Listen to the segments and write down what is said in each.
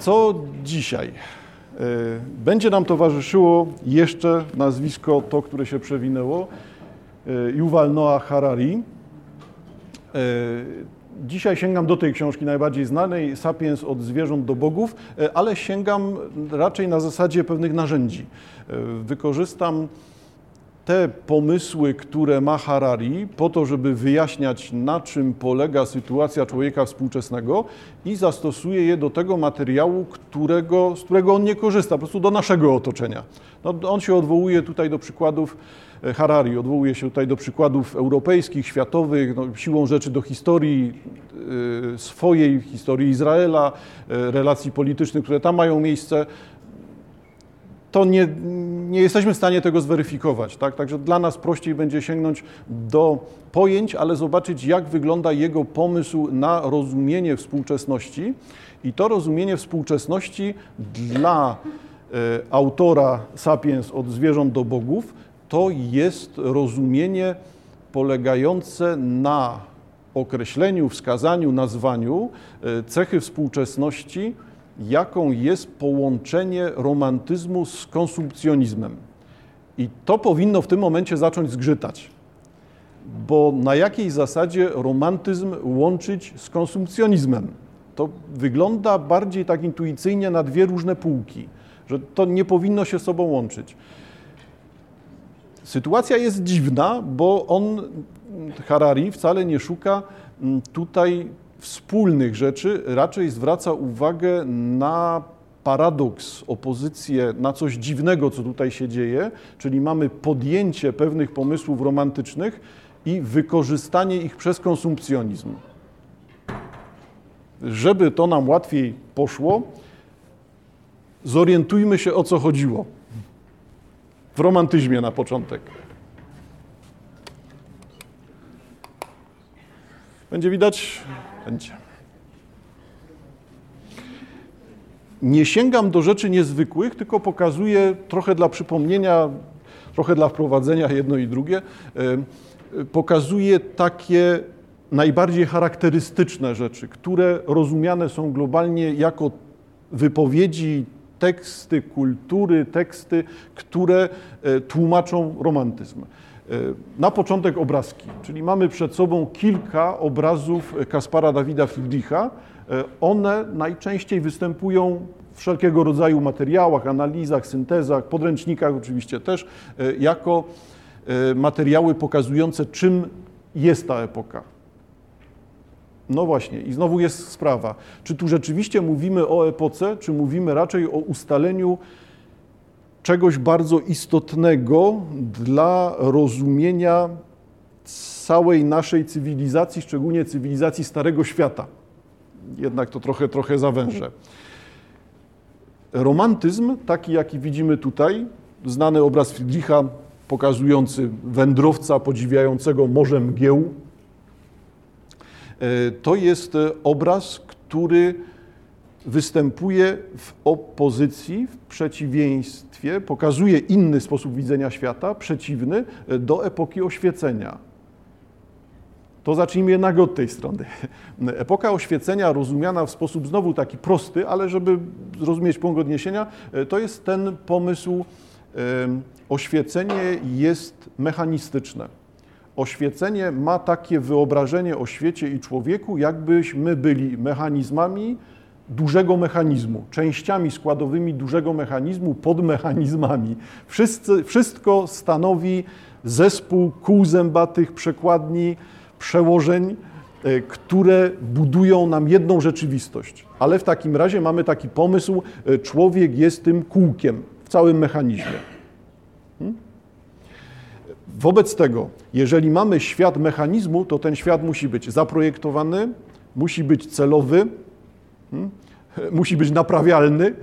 Co dzisiaj? E, będzie nam towarzyszyło jeszcze nazwisko, to, które się przewinęło, e, Yuval Noah Harari. E, dzisiaj sięgam do tej książki najbardziej znanej, Sapiens od zwierząt do bogów, ale sięgam raczej na zasadzie pewnych narzędzi. Wykorzystam te pomysły, które ma Harari, po to, żeby wyjaśniać, na czym polega sytuacja człowieka współczesnego i zastosuje je do tego materiału, którego, z którego on nie korzysta, po prostu do naszego otoczenia. No, on się odwołuje tutaj do przykładów e, Harari, odwołuje się tutaj do przykładów europejskich, światowych, no, siłą rzeczy do historii y, swojej, historii Izraela, y, relacji politycznych, które tam mają miejsce to nie, nie jesteśmy w stanie tego zweryfikować. Tak? Także dla nas prościej będzie sięgnąć do pojęć, ale zobaczyć, jak wygląda jego pomysł na rozumienie współczesności. I to rozumienie współczesności dla e, autora Sapiens od zwierząt do bogów to jest rozumienie polegające na określeniu, wskazaniu, nazwaniu e, cechy współczesności, jaką jest połączenie romantyzmu z konsumpcjonizmem. I to powinno w tym momencie zacząć zgrzytać. Bo na jakiej zasadzie romantyzm łączyć z konsumpcjonizmem? To wygląda bardziej tak intuicyjnie na dwie różne półki, że to nie powinno się sobą łączyć. Sytuacja jest dziwna, bo on, Harari, wcale nie szuka mm, tutaj wspólnych rzeczy raczej zwraca uwagę na paradoks, opozycję, na coś dziwnego, co tutaj się dzieje, czyli mamy podjęcie pewnych pomysłów romantycznych i wykorzystanie ich przez konsumpcjonizm. Żeby to nam łatwiej poszło, zorientujmy się o co chodziło. W romantyzmie na początek. Będzie widać? Będzie. Nie sięgam do rzeczy niezwykłych, tylko pokazuję trochę dla przypomnienia, trochę dla wprowadzenia jedno i drugie. E, pokazuję takie najbardziej charakterystyczne rzeczy, które rozumiane są globalnie jako wypowiedzi, teksty kultury, teksty, które e, tłumaczą romantyzm. Na początek obrazki, czyli mamy przed sobą kilka obrazów Kaspara Dawida Friedricha. One najczęściej występują w wszelkiego rodzaju materiałach, analizach, syntezach, podręcznikach oczywiście też, jako e, materiały pokazujące, czym jest ta epoka. No właśnie, i znowu jest sprawa, czy tu rzeczywiście mówimy o epoce, czy mówimy raczej o ustaleniu czegoś bardzo istotnego dla rozumienia całej naszej cywilizacji, szczególnie cywilizacji Starego Świata. Jednak to trochę, trochę zawężę. Romantyzm, taki jaki widzimy tutaj, znany obraz Friedricha pokazujący wędrowca podziwiającego morze mgieł, e, to jest obraz, który występuje w opozycji, w przeciwieństwie, pokazuje inny sposób widzenia świata, przeciwny e, do epoki oświecenia. To zacznijmy jednak od tej strony. Epoka oświecenia, rozumiana w sposób znowu taki prosty, ale żeby zrozumieć punkt odniesienia, e, to jest ten pomysł, oświecenie jest mechanistyczne. Oświecenie ma takie wyobrażenie o świecie i człowieku, jakbyśmy byli mechanizmami, dużego mechanizmu, częściami składowymi dużego mechanizmu, podmechanizmami. Wszyscy, wszystko stanowi zespół kół zębatych, przekładni, przełożeń, e, które budują nam jedną rzeczywistość. Ale w takim razie mamy taki pomysł, e, człowiek jest tym kółkiem w całym mechanizmie. Hmm? Wobec tego, jeżeli mamy świat mechanizmu, to ten świat musi być zaprojektowany, musi być celowy, Hmm? Musi być naprawialny,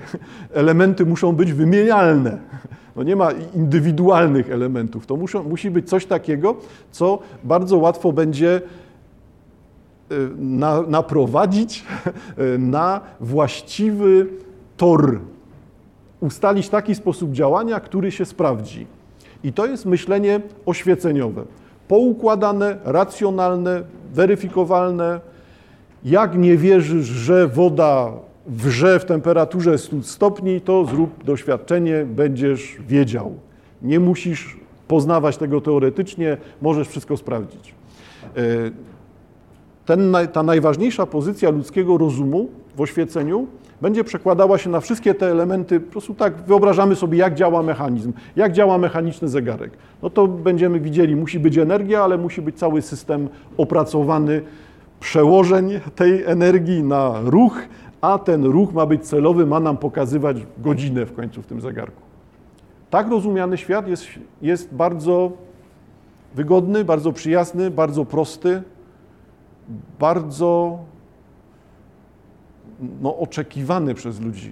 elementy muszą być wymienialne. No nie ma indywidualnych elementów. To muszą, musi być coś takiego, co bardzo łatwo będzie y, na, naprowadzić y, na właściwy tor, ustalić taki sposób działania, który się sprawdzi. I to jest myślenie oświeceniowe. Poukładane, racjonalne, weryfikowalne, jak nie wierzysz, że woda wrze w temperaturze 100 stopni, to zrób doświadczenie, będziesz wiedział. Nie musisz poznawać tego teoretycznie, możesz wszystko sprawdzić. E, ten, ta najważniejsza pozycja ludzkiego rozumu w oświeceniu będzie przekładała się na wszystkie te elementy, po prostu tak wyobrażamy sobie, jak działa mechanizm, jak działa mechaniczny zegarek. No to będziemy widzieli, musi być energia, ale musi być cały system opracowany przełożeń tej energii na ruch, a ten ruch ma być celowy, ma nam pokazywać godzinę w końcu w tym zegarku. Tak rozumiany świat jest, jest bardzo wygodny, bardzo przyjazny, bardzo prosty, bardzo no, oczekiwany przez ludzi,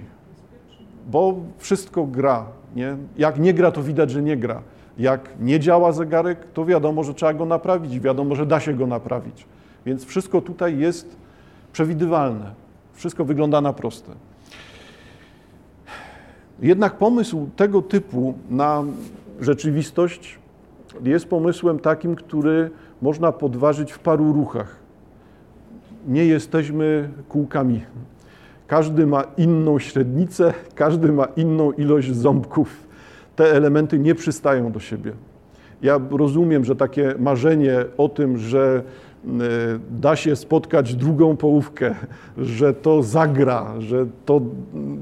bo wszystko gra. Nie? Jak nie gra, to widać, że nie gra. Jak nie działa zegarek, to wiadomo, że trzeba go naprawić, wiadomo, że da się go naprawić. Więc wszystko tutaj jest przewidywalne. Wszystko wygląda na proste. Jednak pomysł tego typu na rzeczywistość jest pomysłem takim, który można podważyć w paru ruchach. Nie jesteśmy kółkami. Każdy ma inną średnicę, każdy ma inną ilość ząbków. Te elementy nie przystają do siebie. Ja rozumiem, że takie marzenie o tym, że da się spotkać drugą połówkę, że to zagra, że to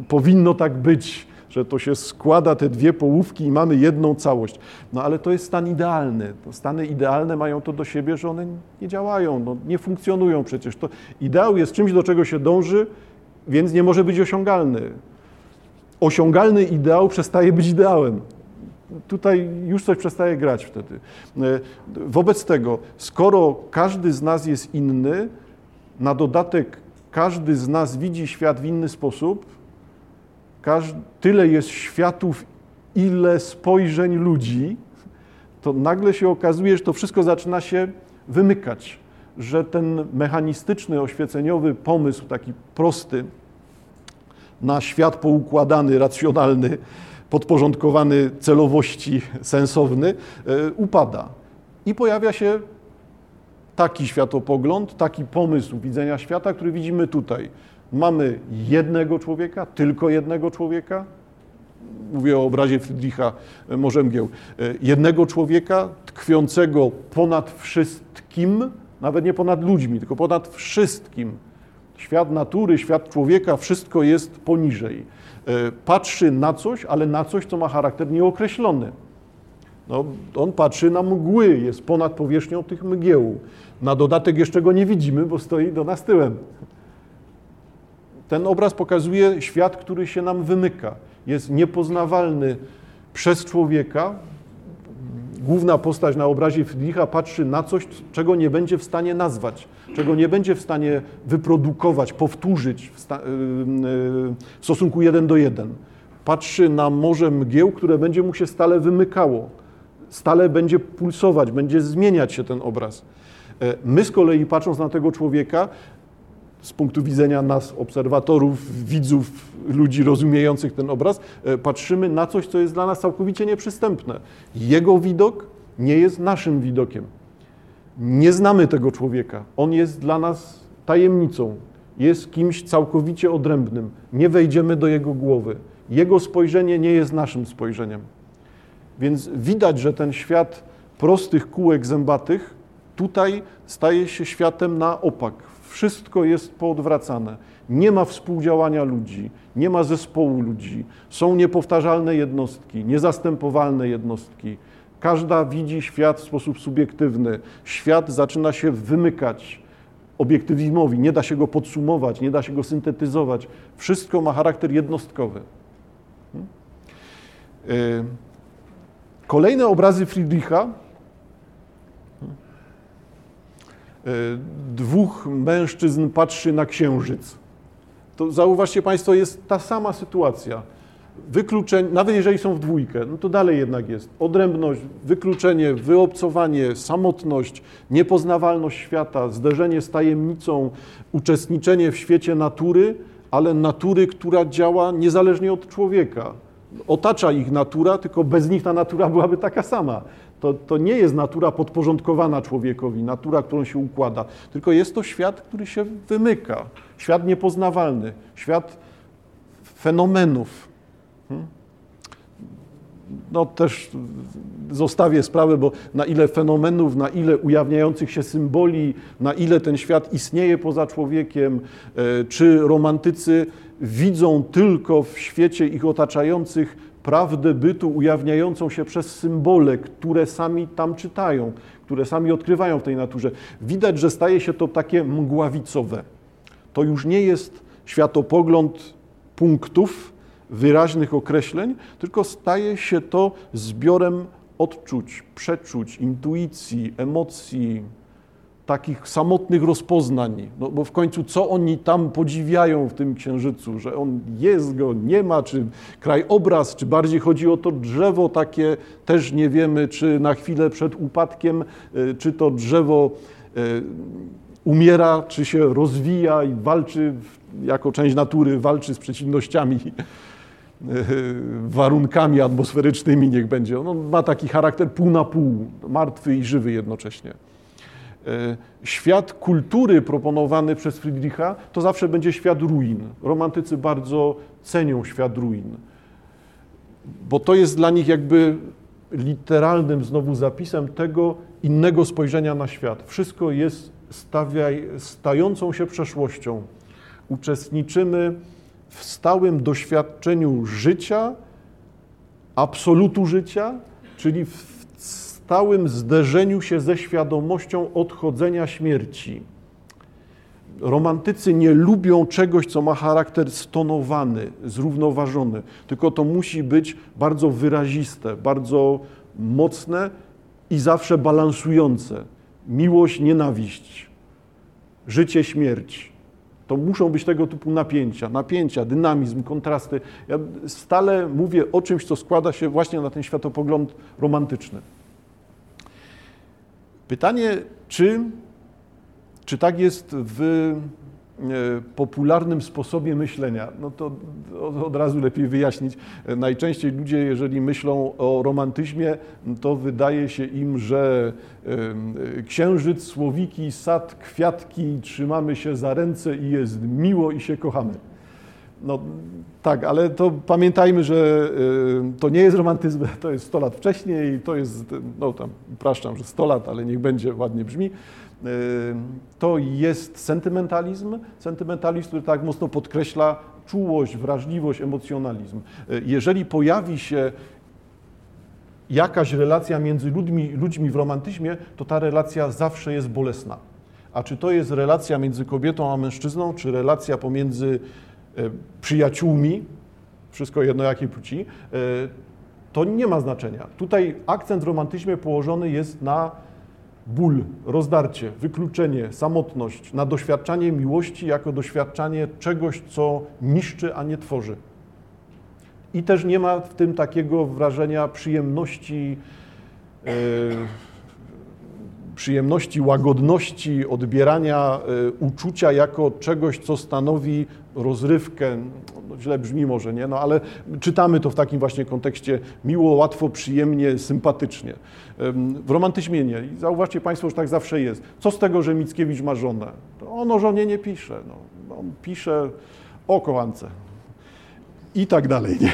powinno tak być, że to się składa te dwie połówki i mamy jedną całość. No ale to jest stan idealny. To stany idealne mają to do siebie, że one nie działają, no, nie funkcjonują przecież. To ideał jest czymś, do czego się dąży, więc nie może być osiągalny. Osiągalny ideał przestaje być ideałem. Tutaj już coś przestaje grać wtedy. E, wobec tego, skoro każdy z nas jest inny, na dodatek każdy z nas widzi świat w inny sposób, tyle jest światów, ile spojrzeń ludzi, to nagle się okazuje, że to wszystko zaczyna się wymykać, że ten mechanistyczny, oświeceniowy pomysł, taki prosty, na świat poukładany, racjonalny, podporządkowany celowości, sensowny, e, upada. I pojawia się taki światopogląd, taki pomysł widzenia świata, który widzimy tutaj mamy jednego człowieka, tylko jednego człowieka, mówię o obrazie Friedricha Morzemgieł, jednego człowieka tkwiącego ponad wszystkim, nawet nie ponad ludźmi, tylko ponad wszystkim. Świat natury, świat człowieka, wszystko jest poniżej. Patrzy na coś, ale na coś, co ma charakter nieokreślony. No, on patrzy na mgły, jest ponad powierzchnią tych mgieł. Na dodatek jeszcze go nie widzimy, bo stoi do nas tyłem. Ten obraz pokazuje świat, który się nam wymyka. Jest niepoznawalny przez człowieka. Główna postać na obrazie Friedricha patrzy na coś, czego nie będzie w stanie nazwać, czego nie będzie w stanie wyprodukować, powtórzyć w, sta- y, y, w stosunku jeden do jeden. Patrzy na morze mgieł, które będzie mu się stale wymykało. Stale będzie pulsować, będzie zmieniać się ten obraz. E, my z kolei patrząc na tego człowieka, z punktu widzenia nas, obserwatorów, widzów, ludzi rozumiejących ten obraz, e, patrzymy na coś, co jest dla nas całkowicie nieprzystępne. Jego widok nie jest naszym widokiem. Nie znamy tego człowieka. On jest dla nas tajemnicą. Jest kimś całkowicie odrębnym. Nie wejdziemy do jego głowy. Jego spojrzenie nie jest naszym spojrzeniem. Więc widać, że ten świat prostych kółek zębatych tutaj staje się światem na opak, wszystko jest poodwracane. Nie ma współdziałania ludzi, nie ma zespołu ludzi. Są niepowtarzalne jednostki, niezastępowalne jednostki. Każda widzi świat w sposób subiektywny. Świat zaczyna się wymykać obiektywizmowi, nie da się go podsumować, nie da się go syntetyzować. Wszystko ma charakter jednostkowy. Hmm? Y, kolejne obrazy Friedricha E, dwóch mężczyzn patrzy na księżyc. To zauważcie Państwo, jest ta sama sytuacja. Wykluczenie, nawet jeżeli są w dwójkę, no to dalej jednak jest odrębność, wykluczenie, wyobcowanie, samotność, niepoznawalność świata, zderzenie z tajemnicą, uczestniczenie w świecie natury, ale natury, która działa niezależnie od człowieka. otacza ich natura, tylko bez nich ta natura byłaby taka sama. To, to nie jest natura podporządkowana człowiekowi, natura, którą się układa, tylko jest to świat, który się wymyka, świat niepoznawalny, świat fenomenów. Hmm? no też zostawię sprawę, bo na ile fenomenów, na ile ujawniających się symboli, na ile ten świat istnieje poza człowiekiem, e, czy romantycy widzą tylko w świecie ich otaczających prawdę bytu ujawniającą się przez symbole, które sami tam czytają, które sami odkrywają w tej naturze. Widać, że staje się to takie mgławicowe. To już nie jest światopogląd punktów, wyraźnych określeń, tylko staje się to zbiorem odczuć, przeczuć, intuicji, emocji, takich samotnych rozpoznań. No, bo w końcu co oni tam podziwiają w tym księżycu, że on jest go, nie ma, czy krajobraz, czy bardziej chodzi o to drzewo takie, też nie wiemy, czy na chwilę przed upadkiem, e, czy to drzewo e, umiera, czy się rozwija i walczy jako część natury, walczy z przeciwnościami warunkami atmosferycznymi, niech będzie. On ma taki charakter pół na pół, martwy i żywy jednocześnie. E, świat kultury proponowany przez Friedricha to zawsze będzie świat ruin. Romantycy bardzo cenią świat ruin, bo to jest dla nich jakby literalnym znowu zapisem tego innego spojrzenia na świat. Wszystko jest stawiaj, stającą się przeszłością. Uczestniczymy w stałym doświadczeniu życia, absolutu życia, czyli w stałym zderzeniu się ze świadomością odchodzenia śmierci. Romantycy nie lubią czegoś, co ma charakter stonowany, zrównoważony, tylko to musi być bardzo wyraziste, bardzo mocne i zawsze balansujące. Miłość, nienawiść, życie, śmierć. To muszą być tego typu napięcia, napięcia, dynamizm, kontrasty. Ja stale mówię o czymś, co składa się właśnie na ten światopogląd romantyczny. Pytanie, czy, czy tak jest w e, popularnym sposobie myślenia, no to od razu lepiej wyjaśnić. Najczęściej ludzie, jeżeli myślą o romantyzmie, to wydaje się im, że księżyc, słowiki, sad, kwiatki, trzymamy się za ręce i jest miło i się kochamy. No tak, ale to pamiętajmy, że to nie jest romantyzm, to jest 100 lat wcześniej, to jest, no tam upraszczam, że 100 lat, ale niech będzie, ładnie brzmi. To jest sentymentalizm, sentymentalizm, który tak mocno podkreśla czułość, wrażliwość, emocjonalizm. Jeżeli pojawi się jakaś relacja między ludźmi, ludźmi w romantyzmie, to ta relacja zawsze jest bolesna. A czy to jest relacja między kobietą a mężczyzną, czy relacja pomiędzy przyjaciółmi, wszystko jedno jakiej płci, e, to nie ma znaczenia. Tutaj akcent w romantyzmie położony jest na ból, rozdarcie, wykluczenie, samotność, na doświadczanie miłości jako doświadczanie czegoś, co niszczy, a nie tworzy. I też nie ma w tym takiego wrażenia przyjemności, yy, przyjemności, łagodności, odbierania yy, uczucia jako czegoś, co stanowi rozrywkę. No, źle brzmi może, nie? No, ale czytamy to w takim właśnie kontekście miło, łatwo, przyjemnie, sympatycznie. W romantyzmie nie. I zauważcie Państwo, że tak zawsze jest. Co z tego, że Mickiewicz ma żonę? To on o żonie nie pisze. No, on pisze o kochance i tak dalej. Nie?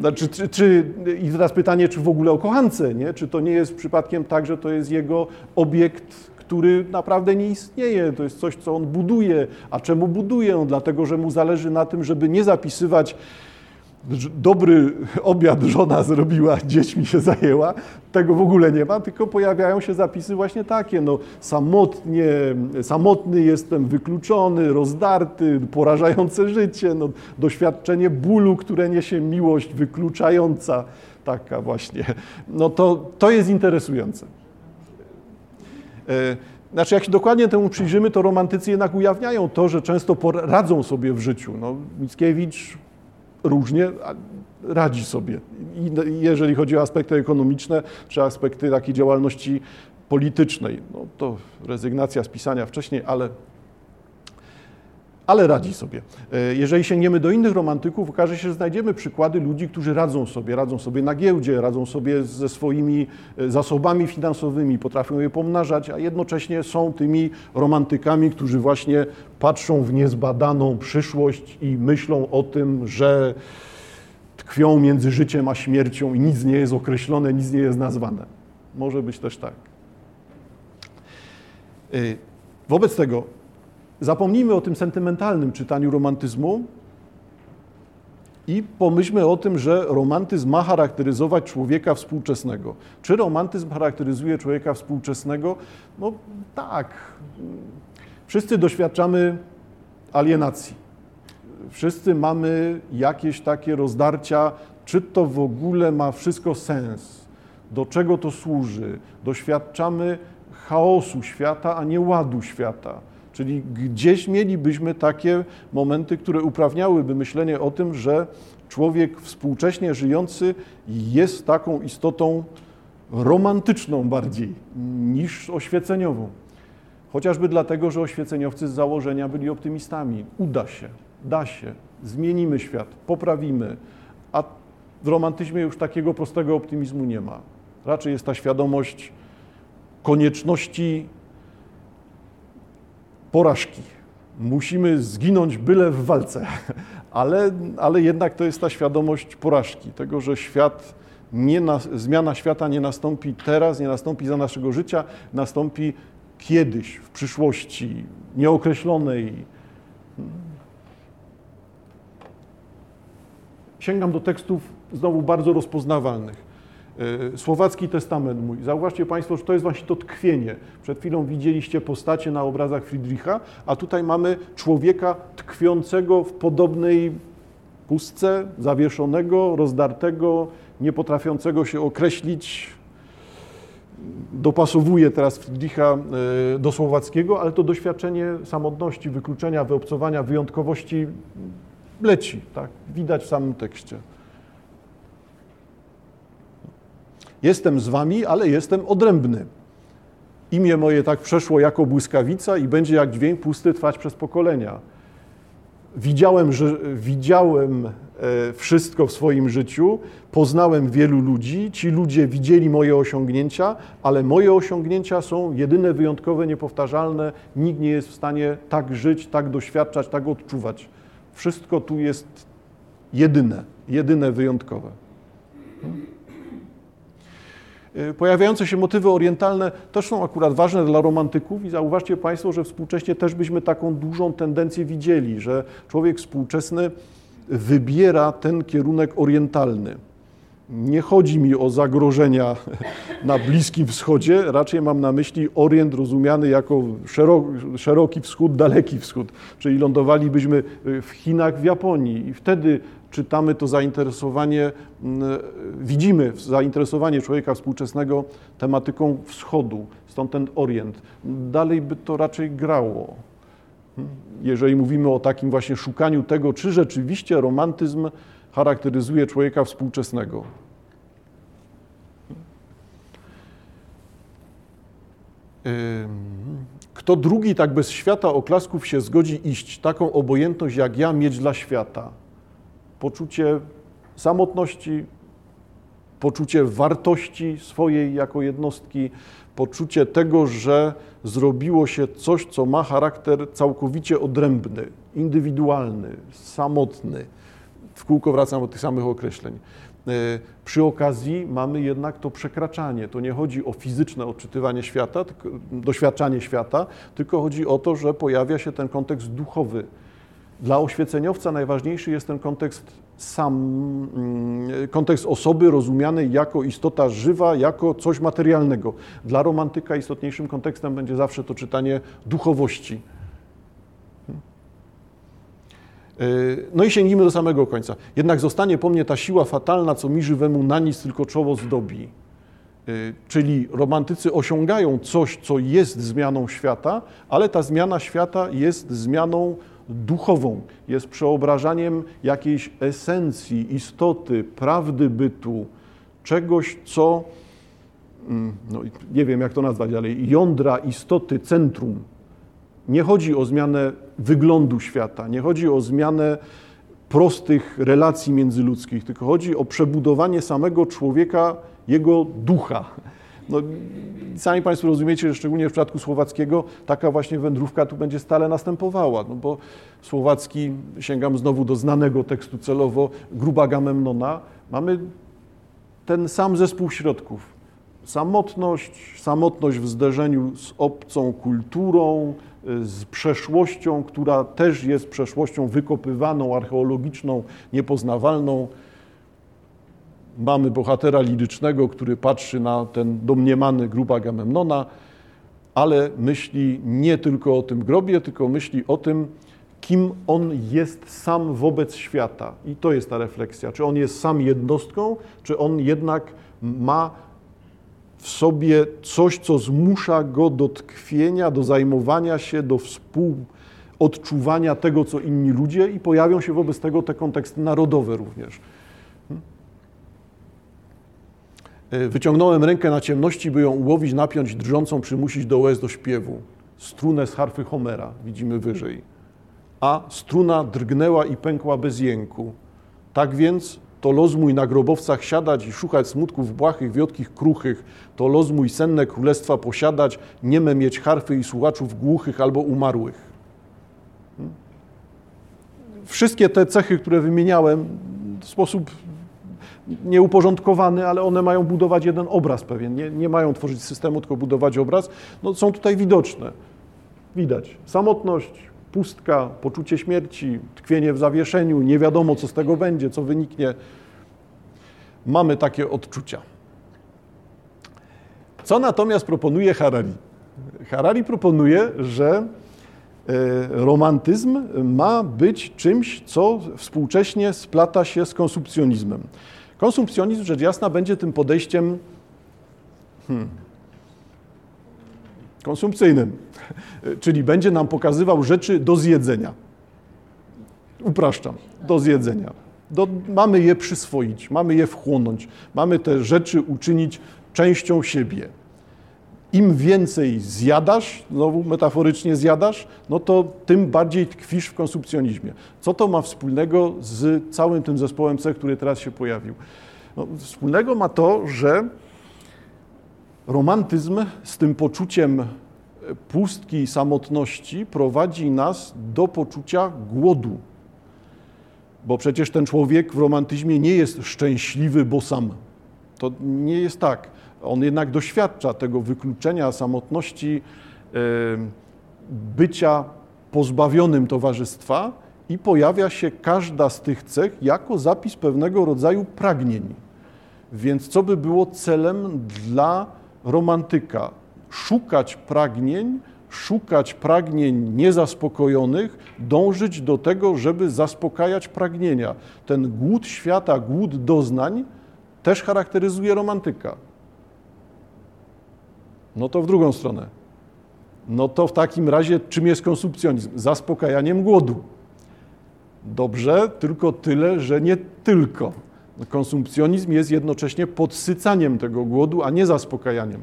Znaczy, czy, czy, I teraz pytanie, czy w ogóle o kochance, nie? czy to nie jest przypadkiem tak, że to jest jego obiekt, który naprawdę nie istnieje, to jest coś, co on buduje. A czemu buduje? Dlatego, że mu zależy na tym, żeby nie zapisywać dobry obiad żona zrobiła, dziećmi się zajęła, tego w ogóle nie ma, tylko pojawiają się zapisy właśnie takie, no samotnie, samotny jestem, wykluczony, rozdarty, porażające życie, no, doświadczenie bólu, które niesie miłość wykluczająca, taka właśnie. No to, to jest interesujące. E, znaczy, jak się dokładnie temu przyjrzymy, to romantycy jednak ujawniają to, że często radzą sobie w życiu. No, Mickiewicz różnie radzi sobie. I jeżeli chodzi o aspekty ekonomiczne, czy aspekty takiej działalności politycznej, no to rezygnacja z pisania wcześniej, ale, ale radzi sobie. E, jeżeli sięgniemy do innych romantyków, okaże się, że znajdziemy przykłady ludzi, którzy radzą sobie, radzą sobie na giełdzie, radzą sobie ze swoimi e, zasobami finansowymi, potrafią je pomnażać, a jednocześnie są tymi romantykami, którzy właśnie patrzą w niezbadaną przyszłość i myślą o tym, że tkwią między życiem a śmiercią i nic nie jest określone, nic nie jest nazwane. Może być też tak. E, wobec tego Zapomnijmy o tym sentymentalnym czytaniu romantyzmu i pomyślmy o tym, że romantyzm ma charakteryzować człowieka współczesnego. Czy romantyzm charakteryzuje człowieka współczesnego? No tak. Wszyscy doświadczamy alienacji. Wszyscy mamy jakieś takie rozdarcia, czy to w ogóle ma wszystko sens, do czego to służy. Doświadczamy chaosu świata, a nie ładu świata. Czyli gdzieś mielibyśmy takie momenty, które uprawniałyby myślenie o tym, że człowiek współcześnie żyjący jest taką istotą romantyczną bardziej niż oświeceniową. Chociażby dlatego, że oświeceniowcy z założenia byli optymistami. Uda się, da się, zmienimy świat, poprawimy. A w romantyzmie już takiego prostego optymizmu nie ma. Raczej jest ta świadomość konieczności porażki. Musimy zginąć byle w walce, ale, ale jednak to jest ta świadomość porażki, tego, że świat nie na, zmiana świata nie nastąpi teraz, nie nastąpi za naszego życia, nastąpi kiedyś, w przyszłości nieokreślonej. Sięgam do tekstów znowu bardzo rozpoznawalnych. E, słowacki testament mój. Zauważcie Państwo, że to jest właśnie to tkwienie. Przed chwilą widzieliście postacie na obrazach Friedricha, a tutaj mamy człowieka tkwiącego w podobnej pustce, zawieszonego, rozdartego, nie potrafiącego się określić. Dopasowuje teraz Friedricha e, do słowackiego, ale to doświadczenie samotności, wykluczenia, wyobcowania, wyjątkowości leci. Tak? Widać w samym tekście. Jestem z wami, ale jestem odrębny. Imię moje tak przeszło jako błyskawica i będzie jak dźwięk pusty trwać przez pokolenia. Widziałem, że, widziałem e, wszystko w swoim życiu, poznałem wielu ludzi, ci ludzie widzieli moje osiągnięcia, ale moje osiągnięcia są jedyne, wyjątkowe, niepowtarzalne. Nikt nie jest w stanie tak żyć, tak doświadczać, tak odczuwać. Wszystko tu jest jedyne, jedyne, wyjątkowe. Y, pojawiające się motywy orientalne też są akurat ważne dla romantyków i zauważcie Państwo, że współcześnie też byśmy taką dużą tendencję widzieli, że człowiek współczesny wybiera ten kierunek orientalny. Nie chodzi mi o zagrożenia na Bliskim Wschodzie, raczej mam na myśli Orient rozumiany jako szeroki wschód, daleki wschód, czyli lądowalibyśmy w Chinach, w Japonii i wtedy czytamy to zainteresowanie, widzimy zainteresowanie człowieka współczesnego tematyką wschodu, stąd ten Orient. Dalej by to raczej grało. Jeżeli mówimy o takim właśnie szukaniu tego, czy rzeczywiście romantyzm charakteryzuje człowieka współczesnego. Kto drugi tak bez świata oklasków się zgodzi iść, taką obojętność jak ja mieć dla świata? Poczucie samotności, poczucie wartości swojej jako jednostki, poczucie tego, że zrobiło się coś, co ma charakter całkowicie odrębny, indywidualny, samotny. W kółko wracam do tych samych określeń. E, przy okazji mamy jednak to przekraczanie. To nie chodzi o fizyczne odczytywanie świata, doświadczanie świata, tylko chodzi o to, że pojawia się ten kontekst duchowy dla oświeceniowca najważniejszy jest ten kontekst sam, mm, kontekst osoby rozumianej jako istota żywa, jako coś materialnego. Dla romantyka istotniejszym kontekstem będzie zawsze to czytanie duchowości. Y, no i sięgnijmy do samego końca. Jednak zostanie po mnie ta siła fatalna, co mi żywemu na nic tylko czoło zdobi. Y, czyli romantycy osiągają coś, co jest zmianą świata, ale ta zmiana świata jest zmianą duchową, jest przeobrażaniem jakiejś esencji, istoty, prawdy bytu, czegoś, co, mm, no, nie wiem jak to nazwać, ale jądra istoty, centrum nie chodzi o zmianę wyglądu świata, nie chodzi o zmianę prostych relacji międzyludzkich, tylko chodzi o przebudowanie samego człowieka, jego ducha. No, sami Państwo rozumiecie, że szczególnie w przypadku Słowackiego taka właśnie wędrówka tu będzie stale następowała, no bo Słowacki, sięgam znowu do znanego tekstu celowo, Gruba Gamemnona, mamy ten sam zespół środków. Samotność, samotność w zderzeniu z obcą kulturą, z przeszłością, która też jest przeszłością wykopywaną, archeologiczną, niepoznawalną. Mamy bohatera lirycznego, który patrzy na ten domniemany grób Agamemnona, ale myśli nie tylko o tym grobie, tylko myśli o tym, kim on jest sam wobec świata. I to jest ta refleksja. Czy on jest sam jednostką, czy on jednak ma w sobie coś, co zmusza go do tkwienia, do zajmowania się, do współodczuwania tego, co inni ludzie i pojawią się wobec tego te konteksty narodowe również. Hmm? E, wyciągnąłem rękę na ciemności, by ją ułowić, napiąć, drżącą, przymusić do łez do śpiewu. Strunę z harfy Homera, widzimy wyżej. A struna drgnęła i pękła bez jęku. Tak więc to los mój na grobowcach siadać i szukać smutków błahych, wiotkich, kruchych. To los mój senne królestwa posiadać, nieme mieć harfy i słuchaczów głuchych albo umarłych. Hmm? Wszystkie te cechy, które wymieniałem, w sposób nieuporządkowany, ale one mają budować jeden obraz pewien. Nie, nie mają tworzyć systemu, tylko budować obraz. No, są tutaj widoczne. Widać samotność, pustka, poczucie śmierci, tkwienie w zawieszeniu, nie wiadomo, co z tego będzie, co wyniknie. Mamy takie odczucia. Co natomiast proponuje Harari? Harari proponuje, że e, romantyzm ma być czymś, co współcześnie splata się z konsumpcjonizmem. Konsumpcjonizm, rzecz jasna, będzie tym podejściem hmm, konsumpcyjnym, czyli będzie nam pokazywał rzeczy do zjedzenia. Upraszczam, do zjedzenia. Do, mamy je przyswoić, mamy je wchłonąć, mamy te rzeczy uczynić częścią siebie. Im więcej zjadasz, znowu metaforycznie zjadasz, no to tym bardziej tkwisz w konsumpcjonizmie. Co to ma wspólnego z całym tym zespołem C, który teraz się pojawił? No, wspólnego ma to, że Romantyzm z tym poczuciem pustki i samotności prowadzi nas do poczucia głodu. Bo przecież ten człowiek w romantyzmie nie jest szczęśliwy, bo sam. To nie jest tak. On jednak doświadcza tego wykluczenia, samotności, e, bycia pozbawionym towarzystwa i pojawia się każda z tych cech jako zapis pewnego rodzaju pragnień. Więc co by było celem dla romantyka. Szukać pragnień, szukać pragnień niezaspokojonych, dążyć do tego, żeby zaspokajać pragnienia. Ten głód świata, głód doznań też charakteryzuje romantyka. No to w drugą stronę. No to w takim razie czym jest konsumpcjonizm? Zaspokajaniem głodu. Dobrze, tylko tyle, że nie tylko. Konsumpcjonizm jest jednocześnie podsycaniem tego głodu, a nie zaspokajaniem.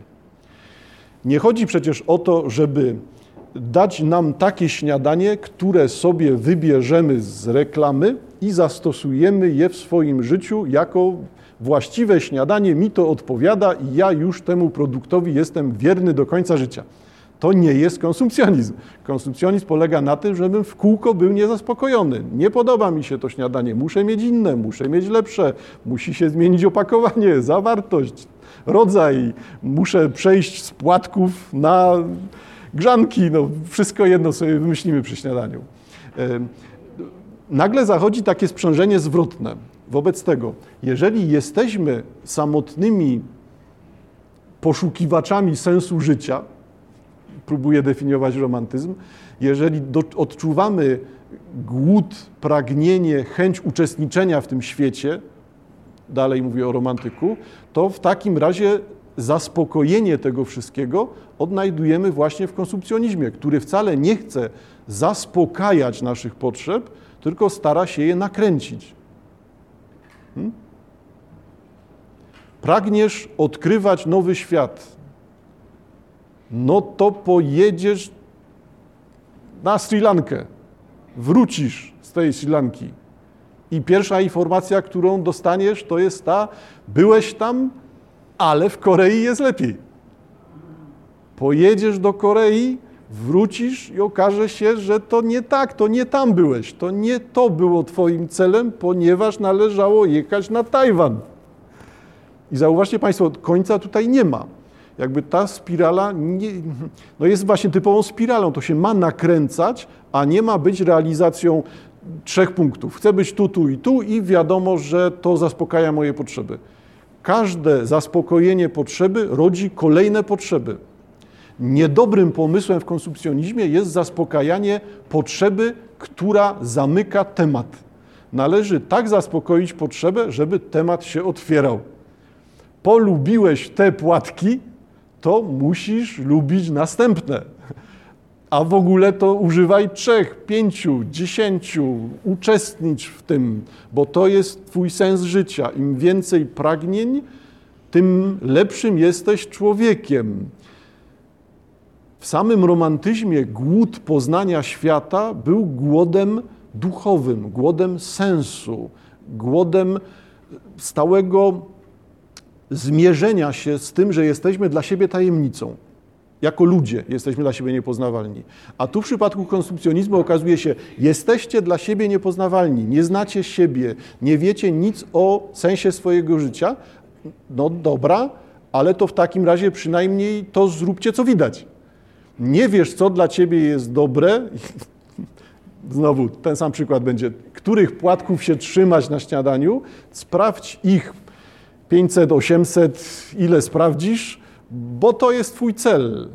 Nie chodzi przecież o to, żeby dać nam takie śniadanie, które sobie wybierzemy z reklamy i zastosujemy je w swoim życiu jako właściwe śniadanie, mi to odpowiada i ja już temu produktowi jestem wierny do końca życia. To nie jest konsumpcjonizm. Konsumpcjonizm polega na tym, żebym w kółko był niezaspokojony. Nie podoba mi się to śniadanie, muszę mieć inne, muszę mieć lepsze, musi się zmienić opakowanie, zawartość, rodzaj, muszę przejść z płatków na grzanki, no wszystko jedno sobie wymyślimy przy śniadaniu. Nagle zachodzi takie sprzężenie zwrotne. Wobec tego, jeżeli jesteśmy samotnymi poszukiwaczami sensu życia, próbuje definiować romantyzm, jeżeli do, odczuwamy głód, pragnienie, chęć uczestniczenia w tym świecie, dalej mówię o romantyku, to w takim razie zaspokojenie tego wszystkiego odnajdujemy właśnie w konsumpcjonizmie, który wcale nie chce zaspokajać naszych potrzeb, tylko stara się je nakręcić. Hmm? Pragniesz odkrywać nowy świat no to pojedziesz na Sri Lankę, wrócisz z tej Sri Lanki i pierwsza informacja, którą dostaniesz, to jest ta, byłeś tam, ale w Korei jest lepiej. Pojedziesz do Korei, wrócisz i okaże się, że to nie tak, to nie tam byłeś, to nie to było Twoim celem, ponieważ należało jechać na Tajwan. I zauważcie Państwo, końca tutaj nie ma. Jakby ta spirala nie, no jest właśnie typową spiralą, to się ma nakręcać, a nie ma być realizacją trzech punktów. Chcę być tu, tu i tu i wiadomo, że to zaspokaja moje potrzeby. Każde zaspokojenie potrzeby rodzi kolejne potrzeby. Niedobrym pomysłem w konsumpcjonizmie jest zaspokajanie potrzeby, która zamyka temat. Należy tak zaspokoić potrzebę, żeby temat się otwierał. Polubiłeś te płatki, to musisz lubić następne. A w ogóle to używaj trzech, pięciu, dziesięciu, uczestnicz w tym, bo to jest Twój sens życia. Im więcej pragnień, tym lepszym jesteś człowiekiem. W samym romantyzmie głód poznania świata był głodem duchowym, głodem sensu, głodem stałego zmierzenia się z tym, że jesteśmy dla siebie tajemnicą. Jako ludzie jesteśmy dla siebie niepoznawalni. A tu w przypadku konsumpcjonizmu okazuje się, jesteście dla siebie niepoznawalni, nie znacie siebie, nie wiecie nic o sensie swojego życia. No dobra, ale to w takim razie przynajmniej to zróbcie, co widać. Nie wiesz, co dla ciebie jest dobre. Znowu ten sam przykład będzie. Których płatków się trzymać na śniadaniu? Sprawdź ich 500, 800, ile sprawdzisz, bo to jest Twój cel.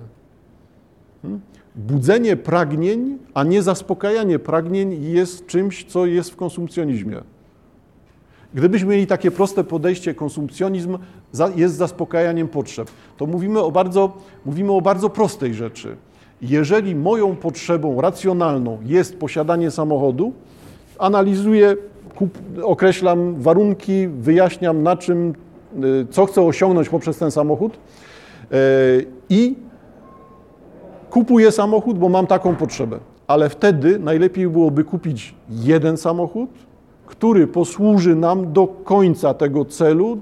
Hmm? Budzenie pragnień, a nie zaspokajanie pragnień jest czymś, co jest w konsumpcjonizmie. Gdybyśmy mieli takie proste podejście, konsumpcjonizm jest zaspokajaniem potrzeb, to mówimy o bardzo, mówimy o bardzo prostej rzeczy. Jeżeli moją potrzebą racjonalną jest posiadanie samochodu, analizuję, kup, określam warunki, wyjaśniam na czym, y, co chcę osiągnąć poprzez ten samochód y, i kupuję samochód, bo mam taką potrzebę. Ale wtedy najlepiej byłoby kupić jeden samochód, który posłuży nam do końca tego celu,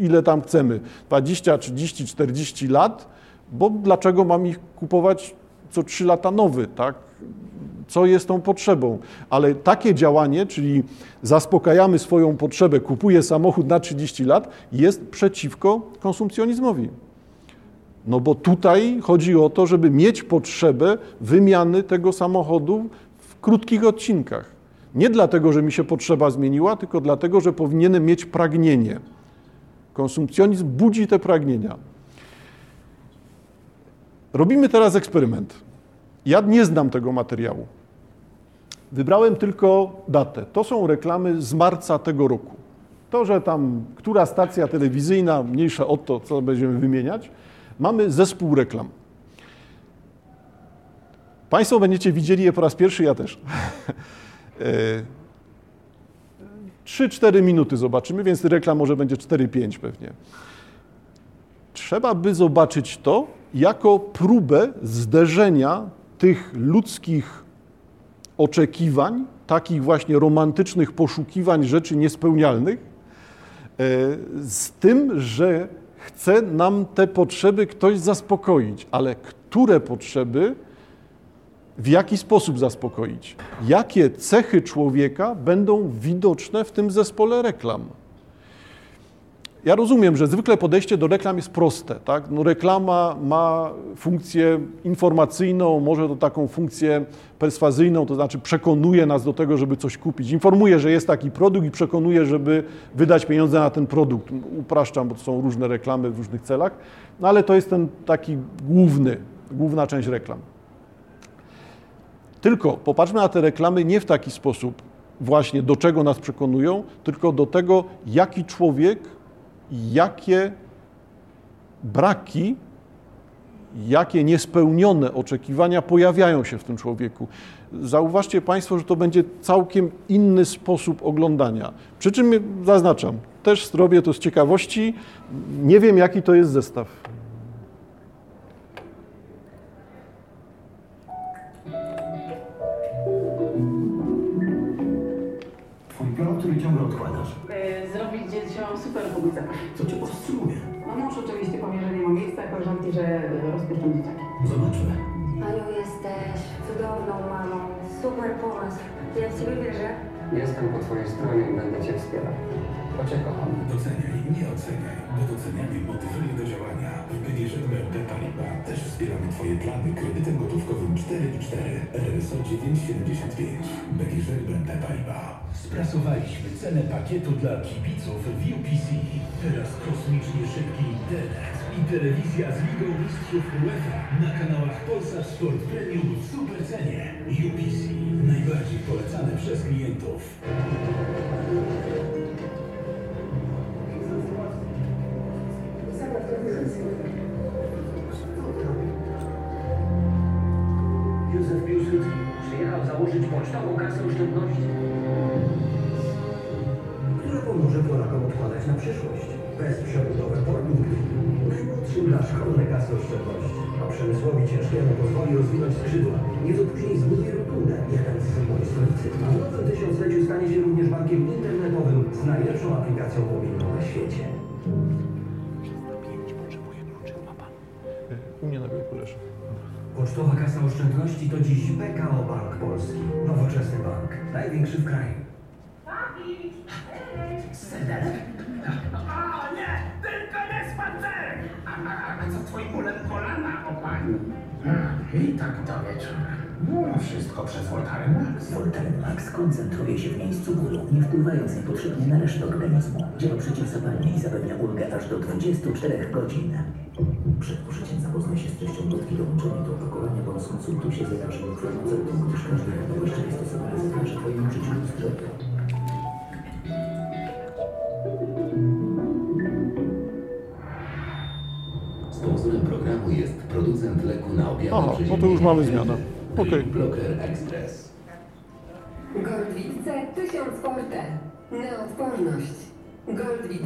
ile tam chcemy 20, 30, 40 lat, bo dlaczego mam ich kupować co 3 lata nowy, tak? Co jest tą potrzebą? Ale takie działanie, czyli zaspokajamy swoją potrzebę, kupuję samochód na 30 lat, jest przeciwko konsumpcjonizmowi. No bo tutaj chodzi o to, żeby mieć potrzebę wymiany tego samochodu w krótkich odcinkach. Nie dlatego, że mi się potrzeba zmieniła, tylko dlatego, że powinienem mieć pragnienie. Konsumpcjonizm budzi te pragnienia. Robimy teraz eksperyment. Ja nie znam tego materiału. Wybrałem tylko datę. To są reklamy z marca tego roku. To, że tam która stacja telewizyjna, mniejsza o to, co będziemy wymieniać, mamy zespół reklam. Państwo będziecie widzieli je po raz pierwszy, ja też. 3-4 minuty zobaczymy, więc reklam może będzie 4-5 pewnie. Trzeba by zobaczyć to jako próbę zderzenia tych ludzkich oczekiwań, takich właśnie romantycznych poszukiwań rzeczy niespełnialnych, e, z tym, że chce nam te potrzeby ktoś zaspokoić, ale które potrzeby w jaki sposób zaspokoić? Jakie cechy człowieka będą widoczne w tym zespole reklam? Ja rozumiem, że zwykle podejście do reklam jest proste. Tak? No reklama ma funkcję informacyjną, może to taką funkcję perswazyjną, to znaczy przekonuje nas do tego, żeby coś kupić. Informuje, że jest taki produkt i przekonuje, żeby wydać pieniądze na ten produkt. Upraszczam, bo to są różne reklamy w różnych celach, no ale to jest ten taki główny, główna część reklam. Tylko popatrzmy na te reklamy nie w taki sposób, właśnie do czego nas przekonują, tylko do tego, jaki człowiek, jakie braki, jakie niespełnione oczekiwania pojawiają się w tym człowieku. Zauważcie Państwo, że to będzie całkiem inny sposób oglądania. Przy czym zaznaczam, też zrobię to z ciekawości, nie wiem jaki to jest zestaw. Ciebie wierzę. Jestem po twojej stronie i będę cię wspierał. Bo cię kocham. Doceniaj, nie oceniaj, bo docenianie motywuje do działania. W PGŻ BNP Paribas też wspieramy Twoje plany kredytem gotówkowym 4x4 RSO 975. PGŻ BNP Paribas. Sprasowaliśmy cenę pakietu dla kibiców w UPC. Teraz kosmicznie szybki internet i telewizja z Ligą Mistrzów UEFA na kanałach Polsat Sport Premium w super cenie. UPC. Najbardziej polecane przez klientów. Józef Piłsudski przyjechał założyć pocztową kasę oszczędności. która pomoże Polakom odkładać na przyszłość. Bezprzewodowe porting. Najmłodszym dla szkolne kasy oszczędności, a przemysłowi ciężkiemu pozwoli rozwinąć skrzydła. Nieco później zbuduje Rotundę, jeden z symboli stolicy. A w nowym tysiącleciu stanie się również bankiem internetowym z najlepszą aplikacją mobilną na świecie. U mnie na biurku leży. Pocztowa Kasa Oszczędności to dziś PKO Bank Polski. Nowoczesny bank. Największy w kraju. Sederek? O nie! Tylko nie spacerek! A, a, a co twoim bólem kolana, o pani? I tak do wieczora. No, wszystko przez Voltaren Max. Voltaren Max koncentruje się w miejscu bólu, nie wpływając niepotrzebnie na resztę organizmu. Działa przeciwzapalnie i zapewnia ulgę aż do 24 godzin. Przed użyciem zapoznaj się z treścią notki dołączonej do opakowania bądź skonsultuj się z lekarzem lub farmaceutą, gdyż każdy właściwie stosowany zagraża Twojemu życiu lub zdrowiu. Sponsorem programu jest producent leku na objawy Aha, no to już mamy zmianę. Okej. Blocker Express. Goldwit C1000 Forte. Neodporność. Goldwit.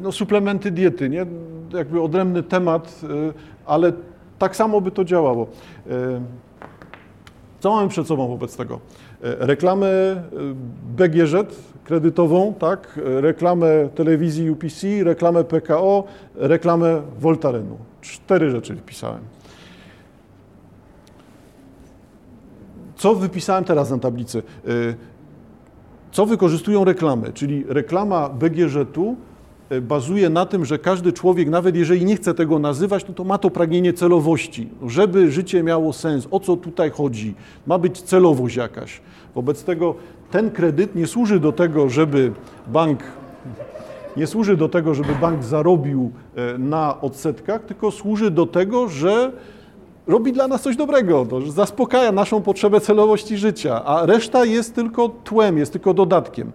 No, suplementy diety, nie? Jakby odrębny temat, y, ale tak samo by to działało. Y, Co mamy przed sobą wobec tego? Y, Reklamę y, BGŻ kredytową, tak? Reklamę telewizji UPC, reklamę PKO, reklamę Voltarenu. Cztery rzeczy wpisałem. Co wypisałem teraz na tablicy? Y, Co wykorzystują reklamy? Czyli reklama BGŻ-u y, bazuje na tym, że każdy człowiek, nawet jeżeli nie chce tego nazywać, no to ma to pragnienie celowości, żeby życie miało sens. O co tutaj chodzi? Ma być celowość jakaś. Wobec tego ten kredyt nie służy do tego, żeby bank nie służy do tego, żeby bank zarobił e, na odsetkach, tylko służy do tego, że robi dla nas coś dobrego, to, że zaspokaja naszą potrzebę celowości życia, a reszta jest tylko tłem, jest tylko dodatkiem.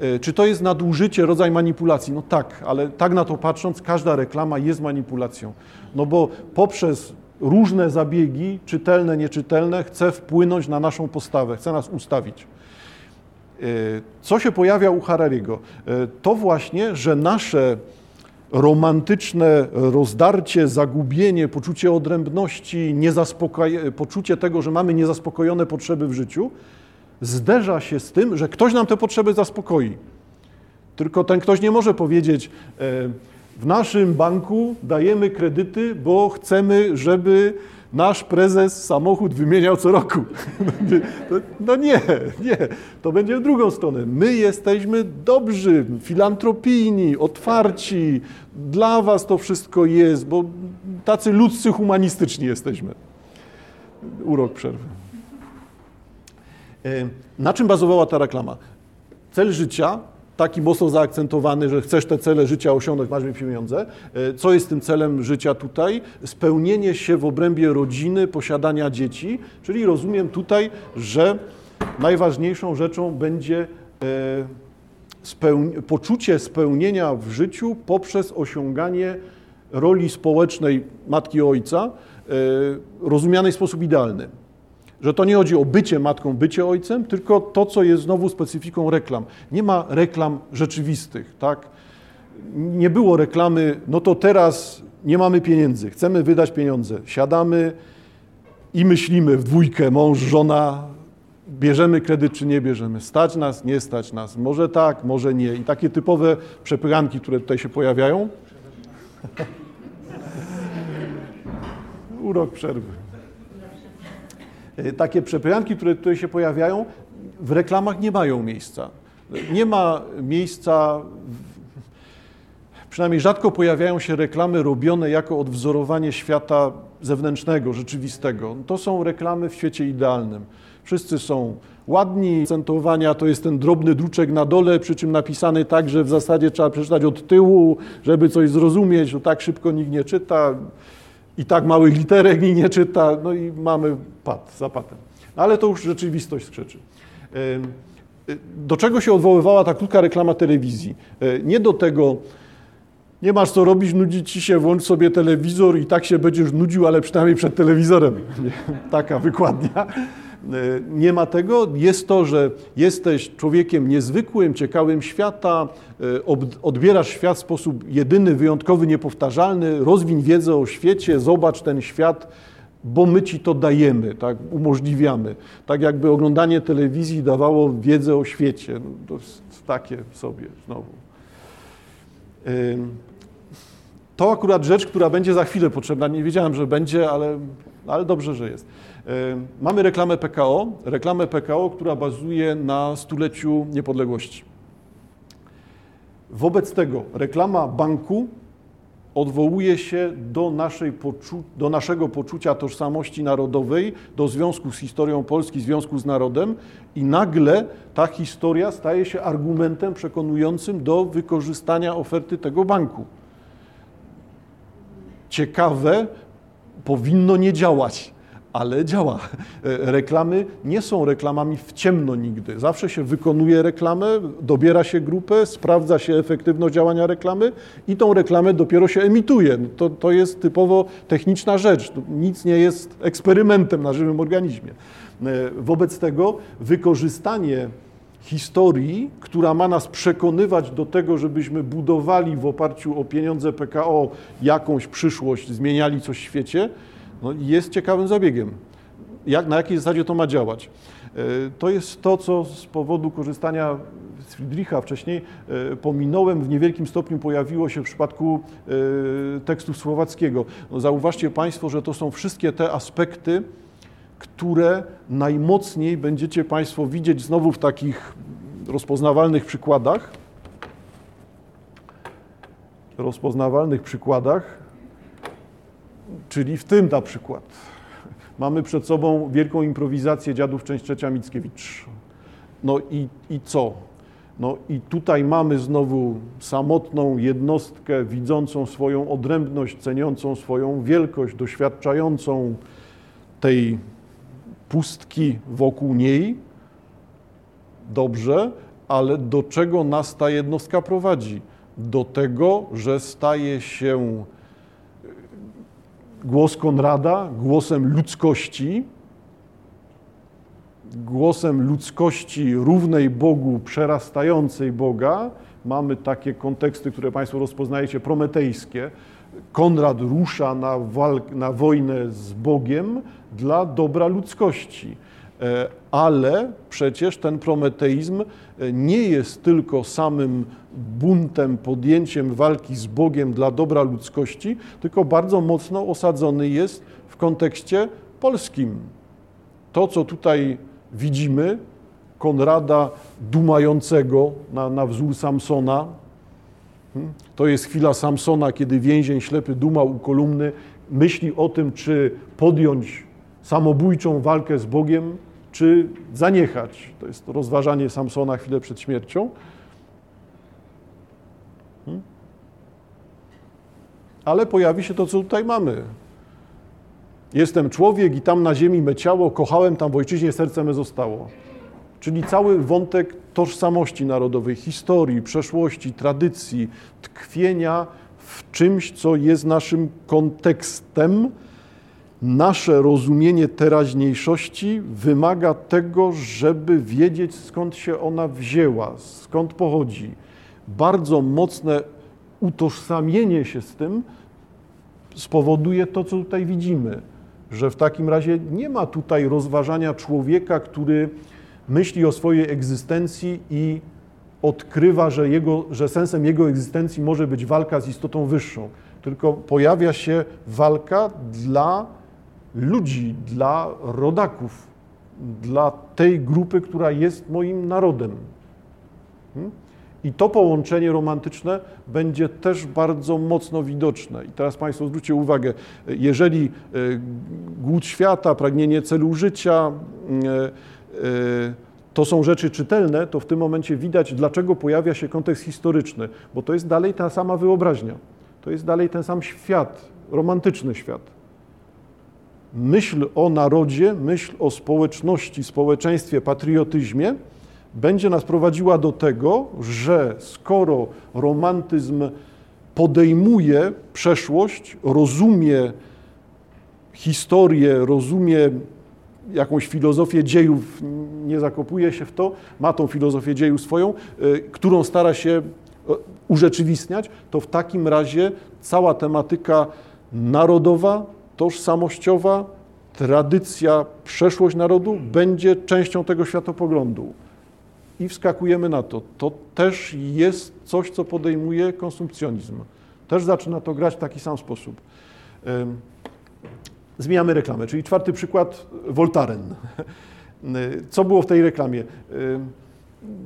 E, Czy to jest nadużycie, rodzaj manipulacji? No tak, ale tak na to patrząc, każda reklama jest manipulacją. No bo poprzez różne zabiegi, czytelne, nieczytelne, chce wpłynąć na naszą postawę, chce nas ustawić. E, Co się pojawia u Harariego? E, To właśnie, że nasze romantyczne rozdarcie, zagubienie, poczucie odrębności, poczucie tego, że mamy niezaspokojone potrzeby w życiu, zderza się z tym, że ktoś nam te potrzeby zaspokoi. Tylko ten ktoś nie może powiedzieć, e, w naszym banku dajemy kredyty, bo chcemy, żeby nasz prezes samochód wymieniał co roku. No nie, nie. To będzie w drugą stronę. My jesteśmy dobrzy, filantropijni, otwarci. Dla was to wszystko jest, bo tacy ludzcy, humanistyczni jesteśmy. Urok przerwy. E, Na czym bazowała ta reklama? Cel życia, taki mocno zaakcentowany, że chcesz te cele życia osiągnąć, masz mieć pieniądze. E, Co jest tym celem życia tutaj? Spełnienie się w obrębie rodziny, posiadania dzieci, czyli rozumiem tutaj, że najważniejszą rzeczą będzie e, poczucie spełnienia w życiu poprzez osiąganie roli społecznej matki ojca, e, rozumianej w sposób idealny. Że to nie chodzi o bycie matką, bycie ojcem, tylko to, co jest znowu specyfiką reklam. Nie ma reklam rzeczywistych, tak? Nie było reklamy, no to teraz nie mamy pieniędzy, chcemy wydać pieniądze. Siadamy i myślimy w dwójkę, mąż, żona, bierzemy kredyt czy nie bierzemy, stać nas, nie stać nas, może tak, może nie. I takie typowe przepychanki, które tutaj się pojawiają. Urok przerwy. E, Takie przepychanki, które tutaj się pojawiają, w reklamach nie mają miejsca. Nie ma miejsca, przynajmniej rzadko pojawiają się reklamy robione jako odwzorowanie świata zewnętrznego, rzeczywistego. To są reklamy w świecie idealnym. Wszyscy są ładni, akcentowania to jest ten drobny druczek na dole, przy czym napisany tak, że w zasadzie trzeba przeczytać od tyłu, żeby coś zrozumieć, bo tak szybko nikt nie czyta i tak małych literek nikt nie czyta, no i mamy pad za patem. Ale to już rzeczywistość krzyczy. Ym, y, Do czego się odwoływała ta krótka reklama telewizji? Y, Nie do tego, nie masz co robić, nudzi ci się, włącz sobie telewizor i tak się będziesz nudził, ale przynajmniej przed telewizorem. Taka wykładnia. Y, Nie ma tego. Jest to, że jesteś człowiekiem niezwykłym, ciekawym świata, ob- odbierasz świat w sposób jedyny, wyjątkowy, niepowtarzalny, rozwiń wiedzę o świecie, zobacz ten świat, bo my ci to dajemy, tak, umożliwiamy. Tak jakby oglądanie telewizji dawało wiedzę o świecie. No, takie sobie znowu. To akurat rzecz, która będzie za chwilę potrzebna. Nie wiedziałem, że będzie, ale, ale dobrze, że jest. Ym, Mamy reklamę PKO, reklamę PKO, która bazuje na stuleciu niepodległości. Wobec tego reklama banku odwołuje się do, do naszego poczucia tożsamości narodowej, do związku z historią Polski, związku z narodem i nagle ta historia staje się argumentem przekonującym do wykorzystania oferty tego banku. Ciekawe, powinno nie działać, ale działa. E, Reklamy nie są reklamami w ciemno nigdy. Zawsze się wykonuje reklamę, dobiera się grupę, sprawdza się efektywność działania reklamy i tą reklamę dopiero się emituje. No To, to jest typowo techniczna rzecz. Nic nie jest eksperymentem na żywym organizmie. E, Wobec tego wykorzystanie historii, która ma nas przekonywać do tego, żebyśmy budowali w oparciu o pieniądze PKO jakąś przyszłość, zmieniali coś w świecie, no jest ciekawym zabiegiem. Jak, na jakiej zasadzie to ma działać? E, To jest to, co z powodu korzystania z Friedricha wcześniej e, pominąłem, w niewielkim stopniu pojawiło się w przypadku e, tekstu słowackiego. No zauważcie Państwo, że to są wszystkie te aspekty, które najmocniej będziecie Państwo widzieć znowu w takich rozpoznawalnych przykładach. Rozpoznawalnych przykładach, czyli w tym na przykład. Mamy przed sobą wielką improwizację dziadów, część trzecia Mickiewicz. No i, i co? No i tutaj mamy znowu samotną jednostkę, widzącą swoją odrębność, ceniącą swoją wielkość, doświadczającą tej pustki wokół niej. Dobrze, ale do czego nas ta jednostka prowadzi? Do tego, że staje się głos Konrada głosem ludzkości, głosem ludzkości równej Bogu, przerastającej Boga. Mamy takie konteksty, które Państwo rozpoznajecie, prometejskie. Konrad rusza na, walk, na wojnę z Bogiem dla dobra ludzkości. E, Ale przecież ten prometeizm e, nie jest tylko samym buntem, podjęciem walki z Bogiem dla dobra ludzkości, tylko bardzo mocno osadzony jest w kontekście polskim. To, co tutaj widzimy, Konrada dumającego na, na wzór Samsona, hmm, to jest chwila Samsona, kiedy więzień ślepy dumał u kolumny, myśli o tym, czy podjąć samobójczą walkę z Bogiem, czy zaniechać. To jest rozważanie Samsona chwilę przed śmiercią. Ale pojawi się to, co tutaj mamy. Jestem człowiek i tam na ziemi me ciało, kochałem tam w ojczyźnie, serce me zostało. Czyli cały wątek tożsamości narodowej, historii, przeszłości, tradycji, tkwienia w czymś, co jest naszym kontekstem. Nasze rozumienie teraźniejszości wymaga tego, żeby wiedzieć, skąd się ona wzięła, skąd pochodzi. Bardzo mocne utożsamienie się z tym spowoduje to, co tutaj widzimy, że w takim razie nie ma tutaj rozważania człowieka, który myśli o swojej egzystencji i odkrywa, że, jego, że sensem jego egzystencji może być walka z istotą wyższą. Tylko pojawia się walka dla ludzi, dla rodaków, dla tej grupy, która jest moim narodem. Hmm? I to połączenie romantyczne będzie też bardzo mocno widoczne. I teraz Państwo zwróćcie uwagę, jeżeli e, głód świata, pragnienie celu życia, e, e, to są rzeczy czytelne, to w tym momencie widać, dlaczego pojawia się kontekst historyczny, bo to jest dalej ta sama wyobraźnia. To jest dalej ten sam świat, romantyczny świat. Myśl o narodzie, myśl o społeczności, społeczeństwie, patriotyzmie będzie nas prowadziła do tego, że skoro romantyzm podejmuje przeszłość, rozumie historię, rozumie jakąś filozofię dziejów, nie zakopuje się w to, ma tą filozofię dziejów swoją, y, którą stara się y, urzeczywistniać, to w takim razie cała tematyka narodowa, tożsamościowa, tradycja, przeszłość narodu będzie częścią tego światopoglądu. I wskakujemy na to. To też jest coś, co podejmuje konsumpcjonizm. Też zaczyna to grać w taki sam sposób. Zmieniamy reklamę, czyli czwarty przykład, Voltaren. Co było w tej reklamie?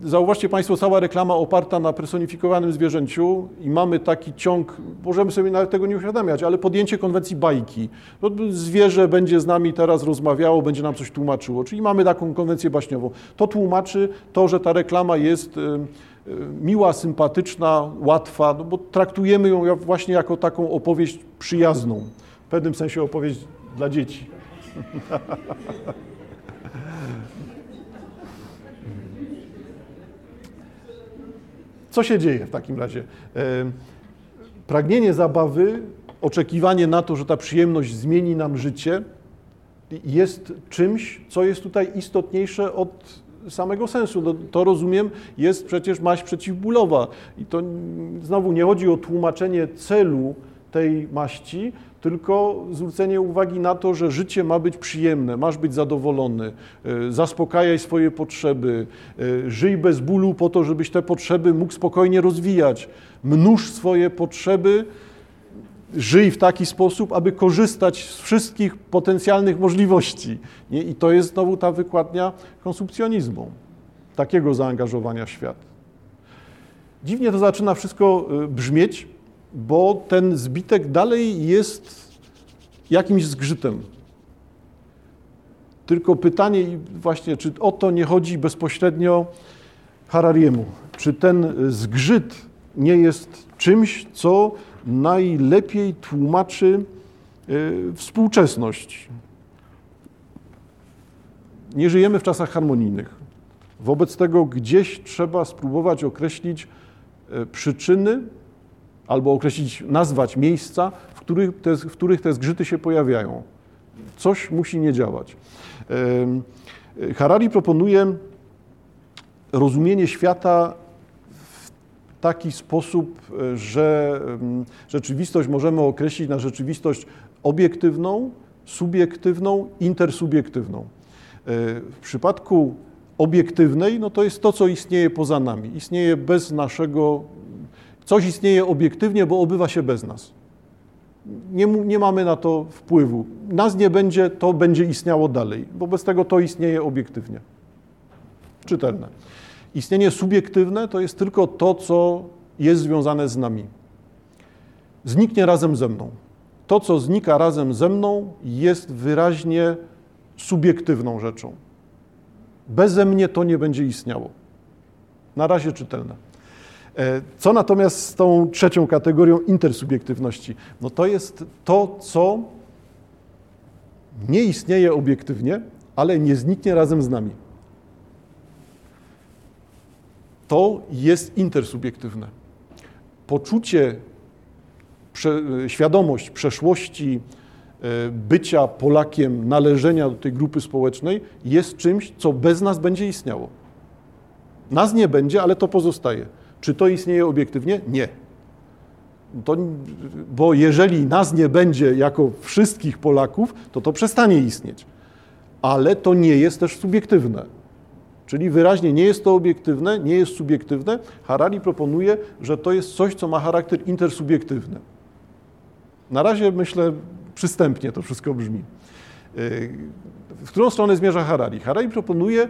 Zauważcie Państwo, cała reklama oparta na personifikowanym zwierzęciu i mamy taki ciąg, możemy sobie nawet tego nie uświadamiać, ale podjęcie konwencji bajki. No, zwierzę będzie z nami teraz rozmawiało, będzie nam coś tłumaczyło, czyli mamy taką konwencję baśniową. To tłumaczy to, że ta reklama jest y, y, miła, sympatyczna, łatwa, no bo traktujemy ją właśnie jako taką opowieść przyjazną, w pewnym sensie opowieść dla dzieci. Co się dzieje w takim razie? Pragnienie zabawy, oczekiwanie na to, że ta przyjemność zmieni nam życie, jest czymś, co jest tutaj istotniejsze od samego sensu. To, to rozumiem, jest przecież maść przeciwbólowa. I to znowu nie chodzi o tłumaczenie celu tej maści, tylko zwrócenie uwagi na to, że życie ma być przyjemne, masz być zadowolony, e, zaspokajaj swoje potrzeby, e, żyj bez bólu po to, żebyś te potrzeby mógł spokojnie rozwijać, mnóż swoje potrzeby, żyj w taki sposób, aby korzystać z wszystkich potencjalnych możliwości. Nie? I to jest znowu ta wykładnia konsumpcjonizmu, takiego zaangażowania w świat. Dziwnie to zaczyna wszystko e, brzmieć, bo ten zbitek dalej jest jakimś zgrzytem. Tylko pytanie właśnie, czy o to nie chodzi bezpośrednio Harariemu? Czy ten zgrzyt nie jest czymś, co najlepiej tłumaczy y, współczesność? Nie żyjemy w czasach harmonijnych. Wobec tego gdzieś trzeba spróbować określić y, przyczyny albo określić, nazwać miejsca, w których te, w których te zgrzyty się pojawiają. Coś musi nie działać. Harari proponuje rozumienie świata w taki sposób, że rzeczywistość możemy określić na rzeczywistość obiektywną, subiektywną, intersubiektywną. E, w przypadku obiektywnej, no to jest to, co istnieje poza nami. Istnieje bez naszego Coś istnieje obiektywnie, bo obywa się bez nas. Nie, nie, mamy na to wpływu. Nas nie będzie, to będzie istniało dalej. Wobec tego to istnieje obiektywnie. Czytelne. Istnienie subiektywne to jest tylko to, co jest związane z nami. Zniknie razem ze mną. To, co znika razem ze mną, jest wyraźnie subiektywną rzeczą. Beze mnie to nie będzie istniało. Na razie czytelne. E, co natomiast z tą trzecią kategorią intersubiektywności? No to jest to, co nie istnieje obiektywnie, ale nie zniknie razem z nami. To jest intersubiektywne. Poczucie, prze, świadomość przeszłości, e, bycia Polakiem, należenia do tej grupy społecznej jest czymś, co bez nas będzie istniało. Nas nie będzie, ale to pozostaje. Czy to istnieje obiektywnie? Nie. To, bo jeżeli nas nie będzie jako wszystkich Polaków, to to przestanie istnieć. Ale to nie jest też subiektywne. Czyli wyraźnie nie jest to obiektywne, nie jest subiektywne. Harari proponuje, że to jest coś, co ma charakter intersubiektywny. Na razie myślę, przystępnie to wszystko brzmi. Yy, w którą stronę zmierza Harari? Harari proponuje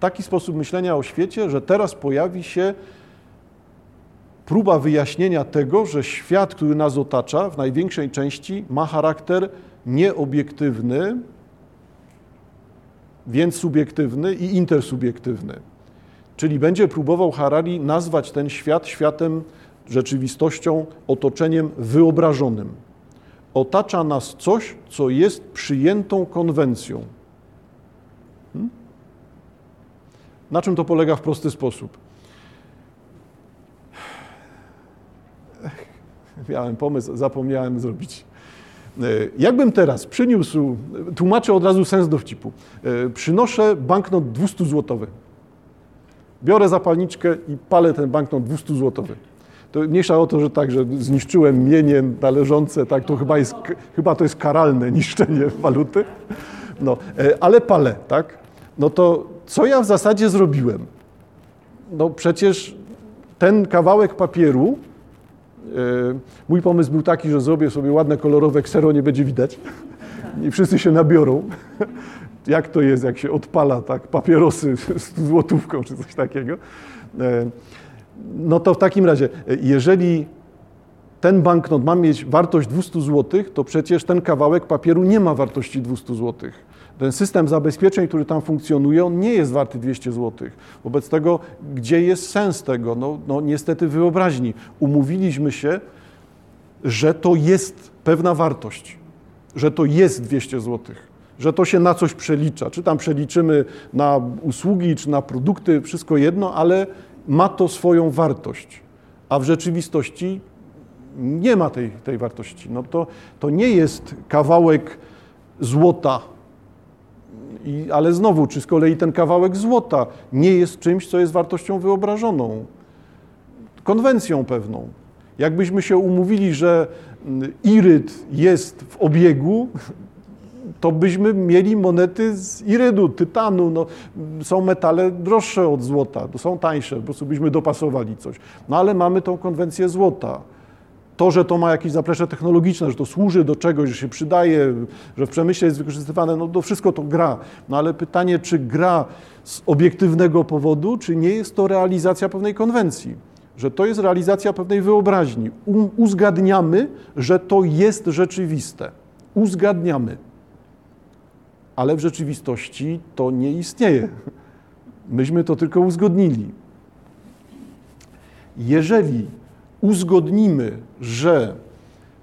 taki sposób myślenia o świecie, że teraz pojawi się próba wyjaśnienia tego, że świat, który nas otacza, w największej części ma charakter nieobiektywny, więc subiektywny i intersubiektywny. Czyli będzie próbował Harari nazwać ten świat światem, rzeczywistością, otoczeniem wyobrażonym. Otacza nas coś, co jest przyjętą konwencją. Hmm? Na czym to polega w prosty sposób? Miałem pomysł, zapomniałem zrobić. E, jakbym teraz przyniósł, tłumaczę od razu sens dowcipu, e, przynoszę banknot 200 złotowy. Biorę zapalniczkę i palę ten banknot 200 złotowy. To mniejsza o to, że tak, że zniszczyłem mienie należące, tak, to chyba, jest, chyba to jest karalne niszczenie waluty. No, e, ale palę, tak? No to co ja w zasadzie zrobiłem? No przecież ten kawałek papieru mój pomysł był taki, że zrobię sobie ładne, kolorowe ksero, nie będzie widać i wszyscy się nabiorą. Jak to jest, jak się odpala tak papierosy z złotówką czy coś takiego. E, no to w takim razie, jeżeli ten banknot ma mieć wartość 200 zł, to przecież ten kawałek papieru nie ma wartości 200 złotych ten system zabezpieczeń, który tam funkcjonuje, on nie jest warty 200 zł. Wobec tego, gdzie jest sens tego? No, no niestety wyobraźni. Umówiliśmy się, że to jest pewna wartość, że to jest 200 zł, że to się na coś przelicza. Czy tam przeliczymy na usługi, czy na produkty, wszystko jedno, ale ma to swoją wartość. A w rzeczywistości nie ma tej, tej wartości. No to, to nie jest kawałek złota, i, ale znowu, czy z kolei ten kawałek złota nie jest czymś, co jest wartością wyobrażoną, konwencją pewną. Jakbyśmy się umówili, że mm, iryt jest w obiegu, to byśmy mieli monety z irydu, tytanu. No, są metale droższe od złota, są tańsze, po prostu byśmy dopasowali coś. No ale mamy tą konwencję złota to, że to ma jakieś zaplecze technologiczne, że to służy do czegoś, że się przydaje, że w przemyśle jest wykorzystywane, no to wszystko to gra. No ale pytanie, czy gra z obiektywnego powodu, czy nie jest to realizacja pewnej konwencji, że to jest realizacja pewnej wyobraźni. uzgadniamy, że to jest rzeczywiste. Uzgadniamy. Ale w rzeczywistości to nie istnieje. Myśmy to tylko uzgodnili. Jeżeli uzgodnimy, że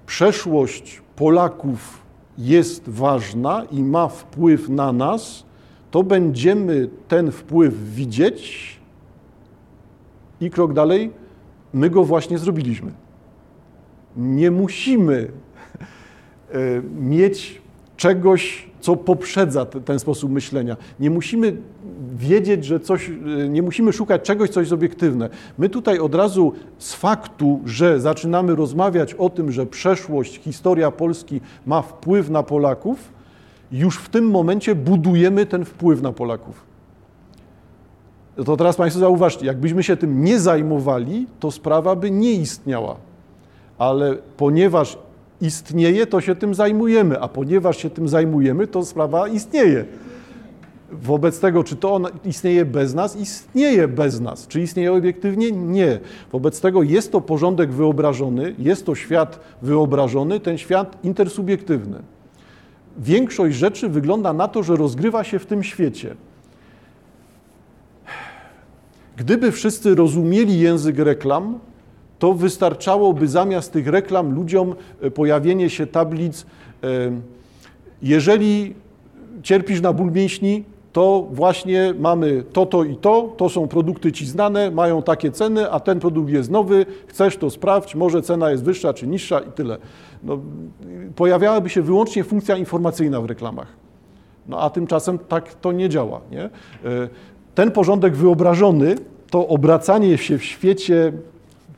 przeszłość Polaków jest ważna i ma wpływ na nas, to będziemy ten wpływ widzieć i krok dalej, my go właśnie zrobiliśmy. Nie musimy e, mieć czegoś, co poprzedza ten sposób myślenia. Nie musimy wiedzieć, że coś, y, nie musimy szukać czegoś, co jest obiektywne. My tutaj od razu z faktu, że zaczynamy rozmawiać o tym, że przeszłość, historia Polski ma wpływ na Polaków, już w tym momencie budujemy ten wpływ na Polaków. To teraz Państwo zauważcie, jakbyśmy się tym nie zajmowali, to sprawa by nie istniała. Ale ponieważ istnieje, to się tym zajmujemy, a ponieważ się tym zajmujemy, to sprawa istnieje. Wobec tego, czy to on istnieje bez nas? Istnieje bez nas. Czy istnieje obiektywnie? Nie. Wobec tego jest to porządek wyobrażony, jest to świat wyobrażony, ten świat intersubiektywny. Większość rzeczy wygląda na to, że rozgrywa się w tym świecie. Gdyby wszyscy rozumieli język reklam, to wystarczałoby zamiast tych reklam ludziom e, pojawienie się tablic, e, jeżeli cierpisz na ból mięśni, to właśnie mamy to, to i to, to są produkty Ci znane, mają takie ceny, a ten produkt jest nowy, chcesz to sprawdź, może cena jest wyższa czy niższa i tyle. No, pojawiałaby się wyłącznie funkcja informacyjna w reklamach. No a tymczasem tak to nie działa. Nie? E, ten porządek wyobrażony, to obracanie się w świecie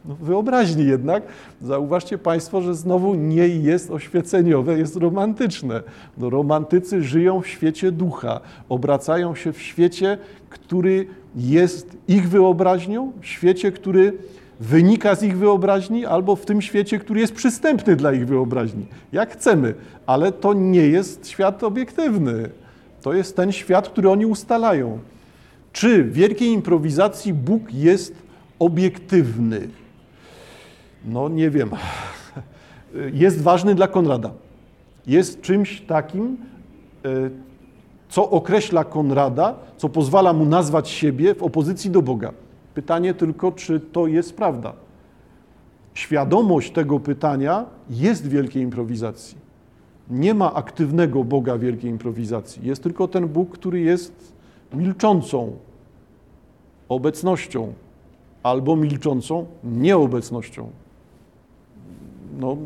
wyobraźni jednak. Zauważcie Państwo, że znowu nie jest oświeceniowe, jest romantyczne. No, romantycy żyją w świecie ducha, obracają się w świecie, który jest ich wyobraźnią, świecie, który wynika z ich wyobraźni, albo w tym świecie, który jest przystępny dla ich wyobraźni. Jak chcemy, ale to nie jest świat obiektywny. To jest ten świat, który oni ustalają. Czy w wielkiej improwizacji Bóg jest obiektywny? No nie wiem. Jest ważny dla Konrada. Jest czymś takim, e, co określa Konrada, co pozwala mu nazwać siebie w opozycji do Boga. Pytanie tylko, czy to jest prawda. Świadomość tego pytania jest wielkiej improwizacji. Nie ma aktywnego Boga wielkiej improwizacji. Jest tylko ten Bóg, który jest milczącą obecnością albo milczącą nieobecnością. No,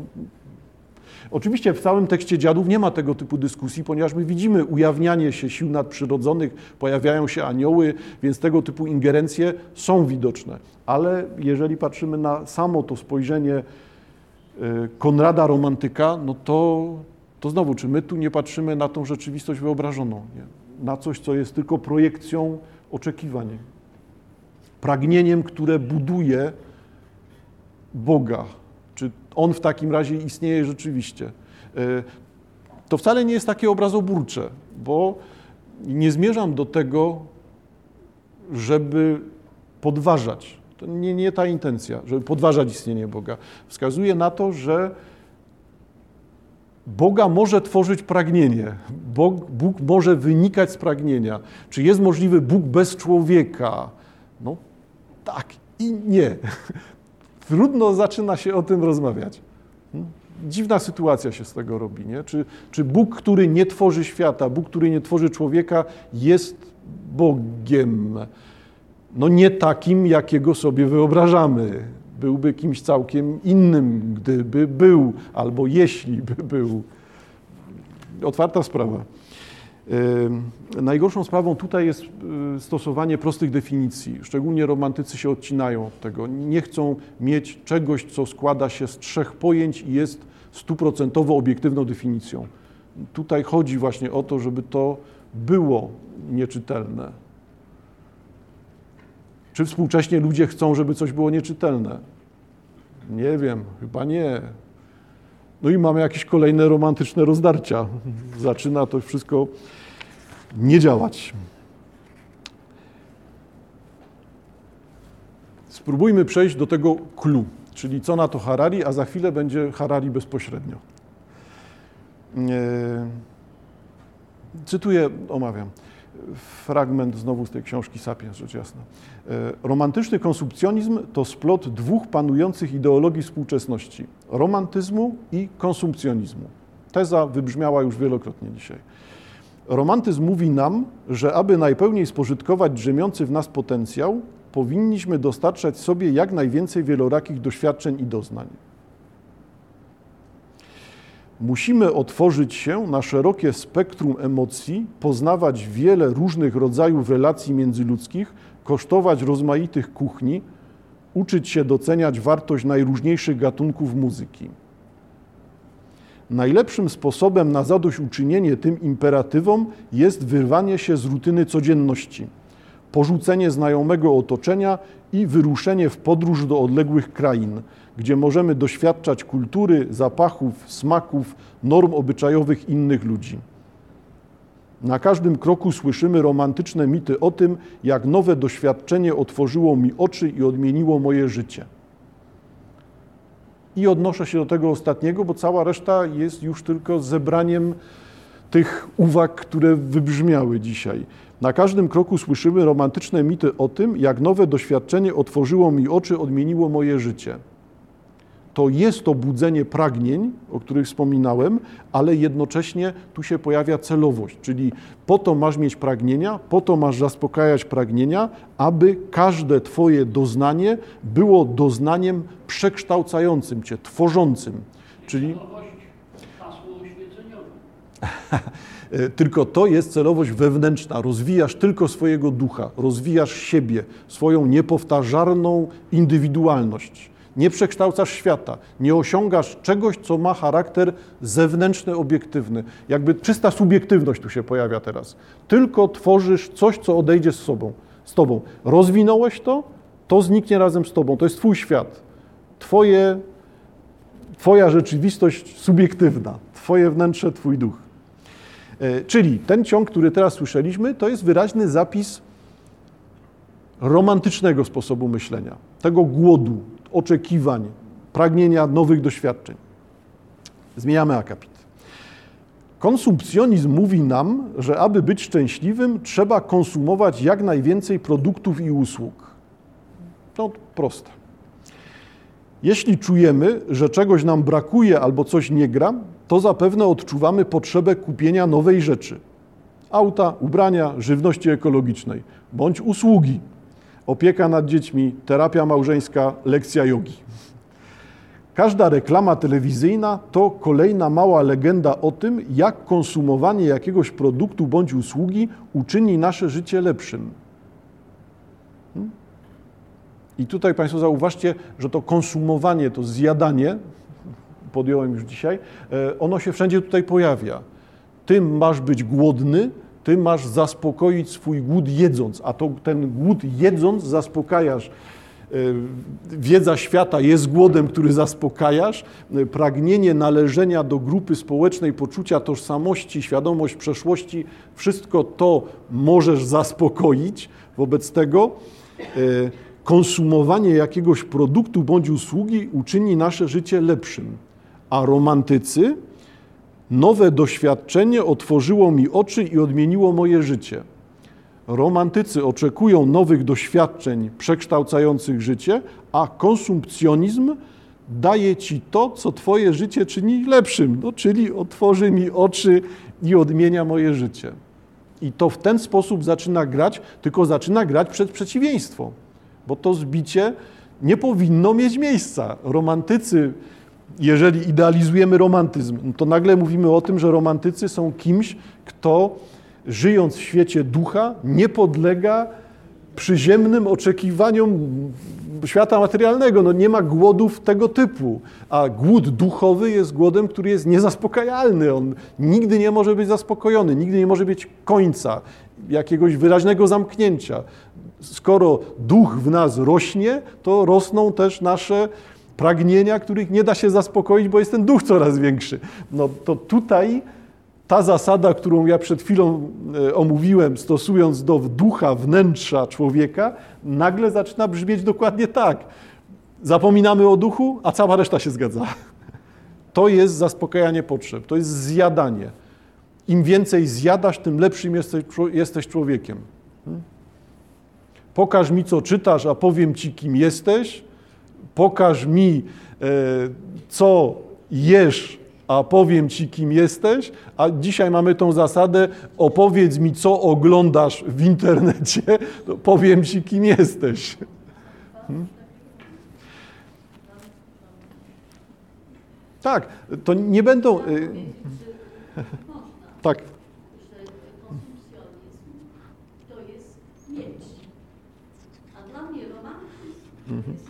Oczywiście w całym tekście dziadów nie ma tego typu dyskusji, ponieważ my widzimy ujawnianie się sił nadprzyrodzonych, pojawiają się anioły, więc tego typu ingerencje są widoczne. Ale jeżeli patrzymy na samo to spojrzenie e, Konrada romantyka, no to, to znowu, czy my tu nie patrzymy na tą rzeczywistość wyobrażoną, nie? na coś, co jest tylko projekcją oczekiwań, pragnieniem, które buduje Boga, on w takim razie istnieje rzeczywiście. E, to wcale nie jest takie obrazoburcze, bo nie zmierzam do tego, żeby podważać. To nie, nie ta intencja, żeby podważać istnienie Boga. Wskazuje na to, że Boga może tworzyć pragnienie. Bóg, Bóg może wynikać z pragnienia. Czy jest możliwy Bóg bez człowieka? No tak i nie trudno zaczyna się o tym rozmawiać. Hmm? Dziwna sytuacja się z tego robi. Nie? Czy, czy Bóg, który nie tworzy świata, Bóg, który nie tworzy człowieka, jest Bogiem? No nie takim, jakiego sobie wyobrażamy. Byłby kimś całkiem innym, gdyby był, albo jeśli by był. Otwarta sprawa. Najgorszą sprawą tutaj jest y, stosowanie prostych definicji. Szczególnie romantycy się odcinają od tego. Nie chcą mieć czegoś, co składa się z trzech pojęć i jest stuprocentowo obiektywną definicją. Tutaj chodzi właśnie o to, żeby to było nieczytelne. Czy współcześnie ludzie chcą, żeby coś było nieczytelne? Nie wiem, chyba nie. No i mamy jakieś kolejne romantyczne rozdarcia. Zaczyna to wszystko nie działać. Spróbujmy przejść do tego clue, czyli co na to Harari, a za chwilę będzie Harari bezpośrednio. E, cytuję, omawiam fragment znowu z tej książki Sapiens, rzecz jasna. E, romantyczny konsumpcjonizm to splot dwóch panujących ideologii współczesności: romantyzmu i konsumpcjonizmu. Teza wybrzmiała już wielokrotnie dzisiaj. Romantyzm mówi nam, że aby najpełniej spożytkować drzemiący w nas potencjał, powinniśmy dostarczać sobie jak najwięcej wielorakich doświadczeń i doznań. Musimy otworzyć się na szerokie spektrum emocji, poznawać wiele różnych rodzajów relacji międzyludzkich, kosztować rozmaitych kuchni, uczyć się doceniać wartość najróżniejszych gatunków muzyki. Najlepszym sposobem na zadośćuczynienie tym imperatywom jest wyrwanie się z rutyny codzienności, porzucenie znajomego otoczenia i wyruszenie w podróż do odległych krain, gdzie możemy doświadczać kultury, zapachów, smaków, norm obyczajowych innych ludzi. Na każdym kroku słyszymy romantyczne mity o tym, jak nowe doświadczenie otworzyło mi oczy i odmieniło moje życie. I odnoszę się do tego ostatniego, bo cała reszta jest już tylko zebraniem tych uwag, które wybrzmiały dzisiaj. Na każdym kroku słyszymy romantyczne mity o tym, jak nowe doświadczenie otworzyło mi oczy, odmieniło moje życie to jest to budzenie pragnień, o których wspominałem, ale jednocześnie tu się pojawia celowość, czyli po to masz mieć pragnienia, po to masz zaspokajać pragnienia, aby każde Twoje doznanie było doznaniem przekształcającym Cię, tworzącym. Czyli. tylko to jest celowość wewnętrzna. Rozwijasz tylko swojego ducha, rozwijasz siebie, swoją niepowtarzalną indywidualność Nie przekształcasz świata, nie osiągasz czegoś, co ma charakter zewnętrzny, obiektywny. Jakby czysta subiektywność tu się pojawia teraz. Tylko tworzysz coś, co odejdzie z sobą, z tobą. Rozwinąłeś to, to zniknie razem z tobą. To jest twój świat. Twoje, twoja rzeczywistość subiektywna, twoje wnętrze, twój duch. E, Czyli ten ciąg, który teraz słyszeliśmy, to jest wyraźny zapis romantycznego sposobu myślenia, tego głodu, oczekiwań, pragnienia nowych doświadczeń. Zmieniamy akapit. Konsumpcjonizm mówi nam, że aby być szczęśliwym, trzeba konsumować jak najwięcej produktów i usług. To proste. Jeśli czujemy, że czegoś nam brakuje albo coś nie gra, to zapewne odczuwamy potrzebę kupienia nowej rzeczy. Auta, ubrania, żywności ekologicznej, bądź usługi. Opieka nad dziećmi, terapia małżeńska, lekcja jogi. Każda reklama telewizyjna to kolejna mała legenda o tym, jak konsumowanie jakiegoś produktu bądź usługi uczyni nasze życie lepszym. Hmm? I tutaj Państwo zauważcie, że to konsumowanie, to zjadanie, podjąłem już dzisiaj, e, ono się wszędzie tutaj pojawia. Ty masz być głodny, ty masz zaspokoić swój głód jedząc, a to ten głód jedząc zaspokajasz. E, Wiedza świata jest głodem, który zaspokajasz. E, Pragnienie należenia do grupy społecznej, poczucia tożsamości, świadomość przeszłości, wszystko to możesz zaspokoić. Wobec tego e, konsumowanie jakiegoś produktu bądź usługi uczyni nasze życie lepszym. A romantycy Nowe doświadczenie otworzyło mi oczy i odmieniło moje życie. Romantycy oczekują nowych doświadczeń przekształcających życie, a konsumpcjonizm daje ci to, co twoje życie czyni lepszym, no, czyli otworzy mi oczy i odmienia moje życie. I to w ten sposób zaczyna grać, tylko zaczyna grać przed przeciwieństwo, bo to zbicie nie powinno mieć miejsca. Romantycy jeżeli idealizujemy romantyzm, to nagle mówimy o tym, że romantycy są kimś, kto żyjąc w świecie ducha nie podlega przyziemnym oczekiwaniom świata materialnego. No nie ma głodów tego typu, a głód duchowy jest głodem, który jest niezaspokajalny. On nigdy nie może być zaspokojony, nigdy nie może być końca, jakiegoś wyraźnego zamknięcia. Skoro duch w nas rośnie, to rosną też nasze pragnienia, których nie da się zaspokoić, bo jest ten duch coraz większy. No to tutaj ta zasada, którą ja przed chwilą e, omówiłem, stosując do ducha, wnętrza człowieka, nagle zaczyna brzmieć dokładnie tak. Zapominamy o duchu, a cała reszta się zgadza. To jest zaspokajanie potrzeb, to jest zjadanie. Im więcej zjadasz, tym lepszym jesteś, człowiekiem. Hmm? Pokaż mi, co czytasz, a powiem ci, kim jesteś pokaż mi, e, co jesz, a powiem ci, kim jesteś. A dzisiaj mamy tą zasadę, opowiedz mi, co oglądasz w internecie, to powiem ci, kim jesteś. Hmm? Tak, to nie będą. y, Tak. to jest mieć. A dla mnie romantyzm to Mhm. jest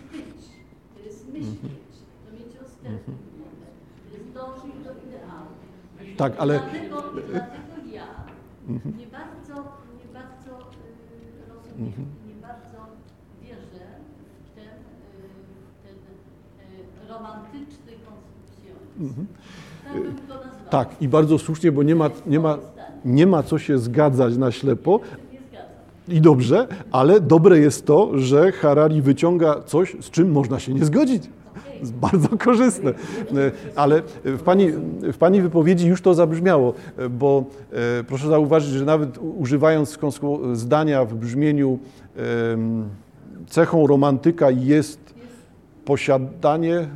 to mieć jest dążyć do ideału. Tak, ale- Dlatego, dlatego ja nie bardzo, nie bardzo y, rozumiem, Mhm. nie bardzo wierzę w ten, y, ten y, romantyczny. Tak nazwała. Mhm. Tak, i bardzo słusznie, bo nie ma, nie ma, nie ma co się zgadzać na ślepo. I dobrze, ale dobre jest to, że Harari wyciąga coś, z czym można się nie zgodzić. Jest bardzo korzystne. E, Ale w pani, w pani wypowiedzi już to zabrzmiało, e, bo e, proszę zauważyć, że nawet używając zdania w brzmieniu cechą romantyka jest posiadanie,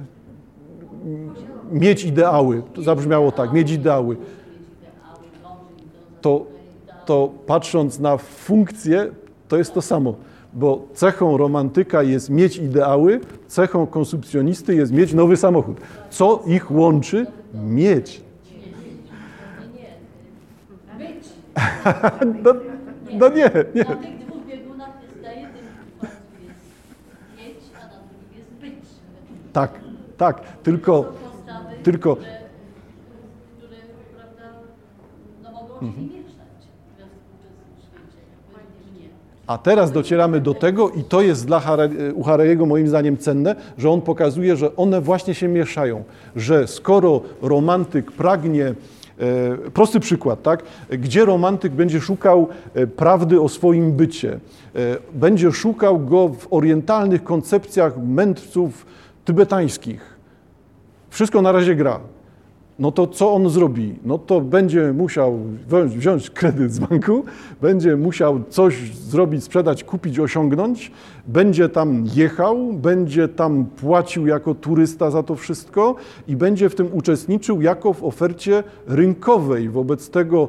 mieć ideały. To zabrzmiało tak, mieć ideały. To, to patrząc na funkcję, to jest to samo. Bo cechą romantyka jest mieć ideały, cechą konsumpcjonisty jest mieć nowy samochód. Co ich łączy? Mieć. No, no nie, nie. Na tych dwóch biegunach jest na jednym końcu jest mieć, a na drugim jest być. Tak, tak, tylko, tylko które, które prawda, no mogą Mhm. A teraz docieramy do tego i to jest dla Harari, u moim zdaniem cenne, że on pokazuje, że one właśnie się mieszają, że skoro romantyk pragnie, e, prosty przykład, tak, gdzie romantyk będzie szukał e, prawdy o swoim bycie, e, będzie szukał go w orientalnych koncepcjach mędrców tybetańskich. Wszystko na razie gra. No to co on zrobi? No to będzie musiał wziąć, kredyt z banku, będzie musiał coś zrobić, sprzedać, kupić, osiągnąć, będzie tam jechał, będzie tam płacił jako turysta za to wszystko i będzie w tym uczestniczył jako w ofercie rynkowej. Wobec tego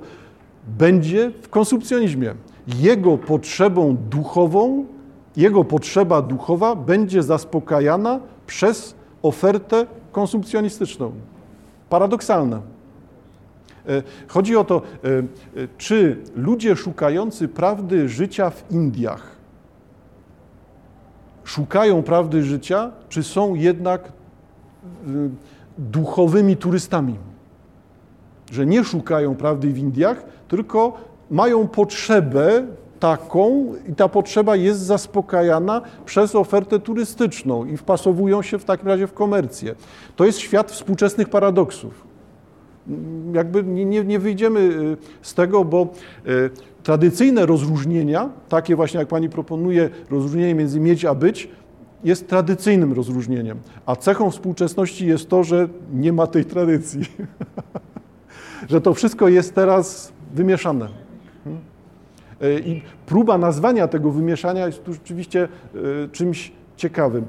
będzie w konsumpcjonizmie. Jego potrzebą duchową, jego potrzeba duchowa będzie zaspokajana przez ofertę konsumpcjonistyczną. Paradoksalne. E, Chodzi o to, e, e, czy ludzie szukający prawdy życia w Indiach szukają prawdy życia, czy są jednak duchowymi turystami? Że nie szukają prawdy w Indiach, tylko mają potrzebę taką i ta potrzeba jest zaspokajana przez ofertę turystyczną i wpasowują się w takim razie w komercję. To jest świat współczesnych paradoksów. Jakby nie, nie, nie wyjdziemy y, z tego, bo y, tradycyjne rozróżnienia, takie właśnie jak pani proponuje, rozróżnienie między mieć a być, jest tradycyjnym rozróżnieniem. A cechą współczesności jest to, że nie ma tej tradycji. że to wszystko jest teraz wymieszane. Y, I próba nazwania tego wymieszania jest tu rzeczywiście y, czymś ciekawym.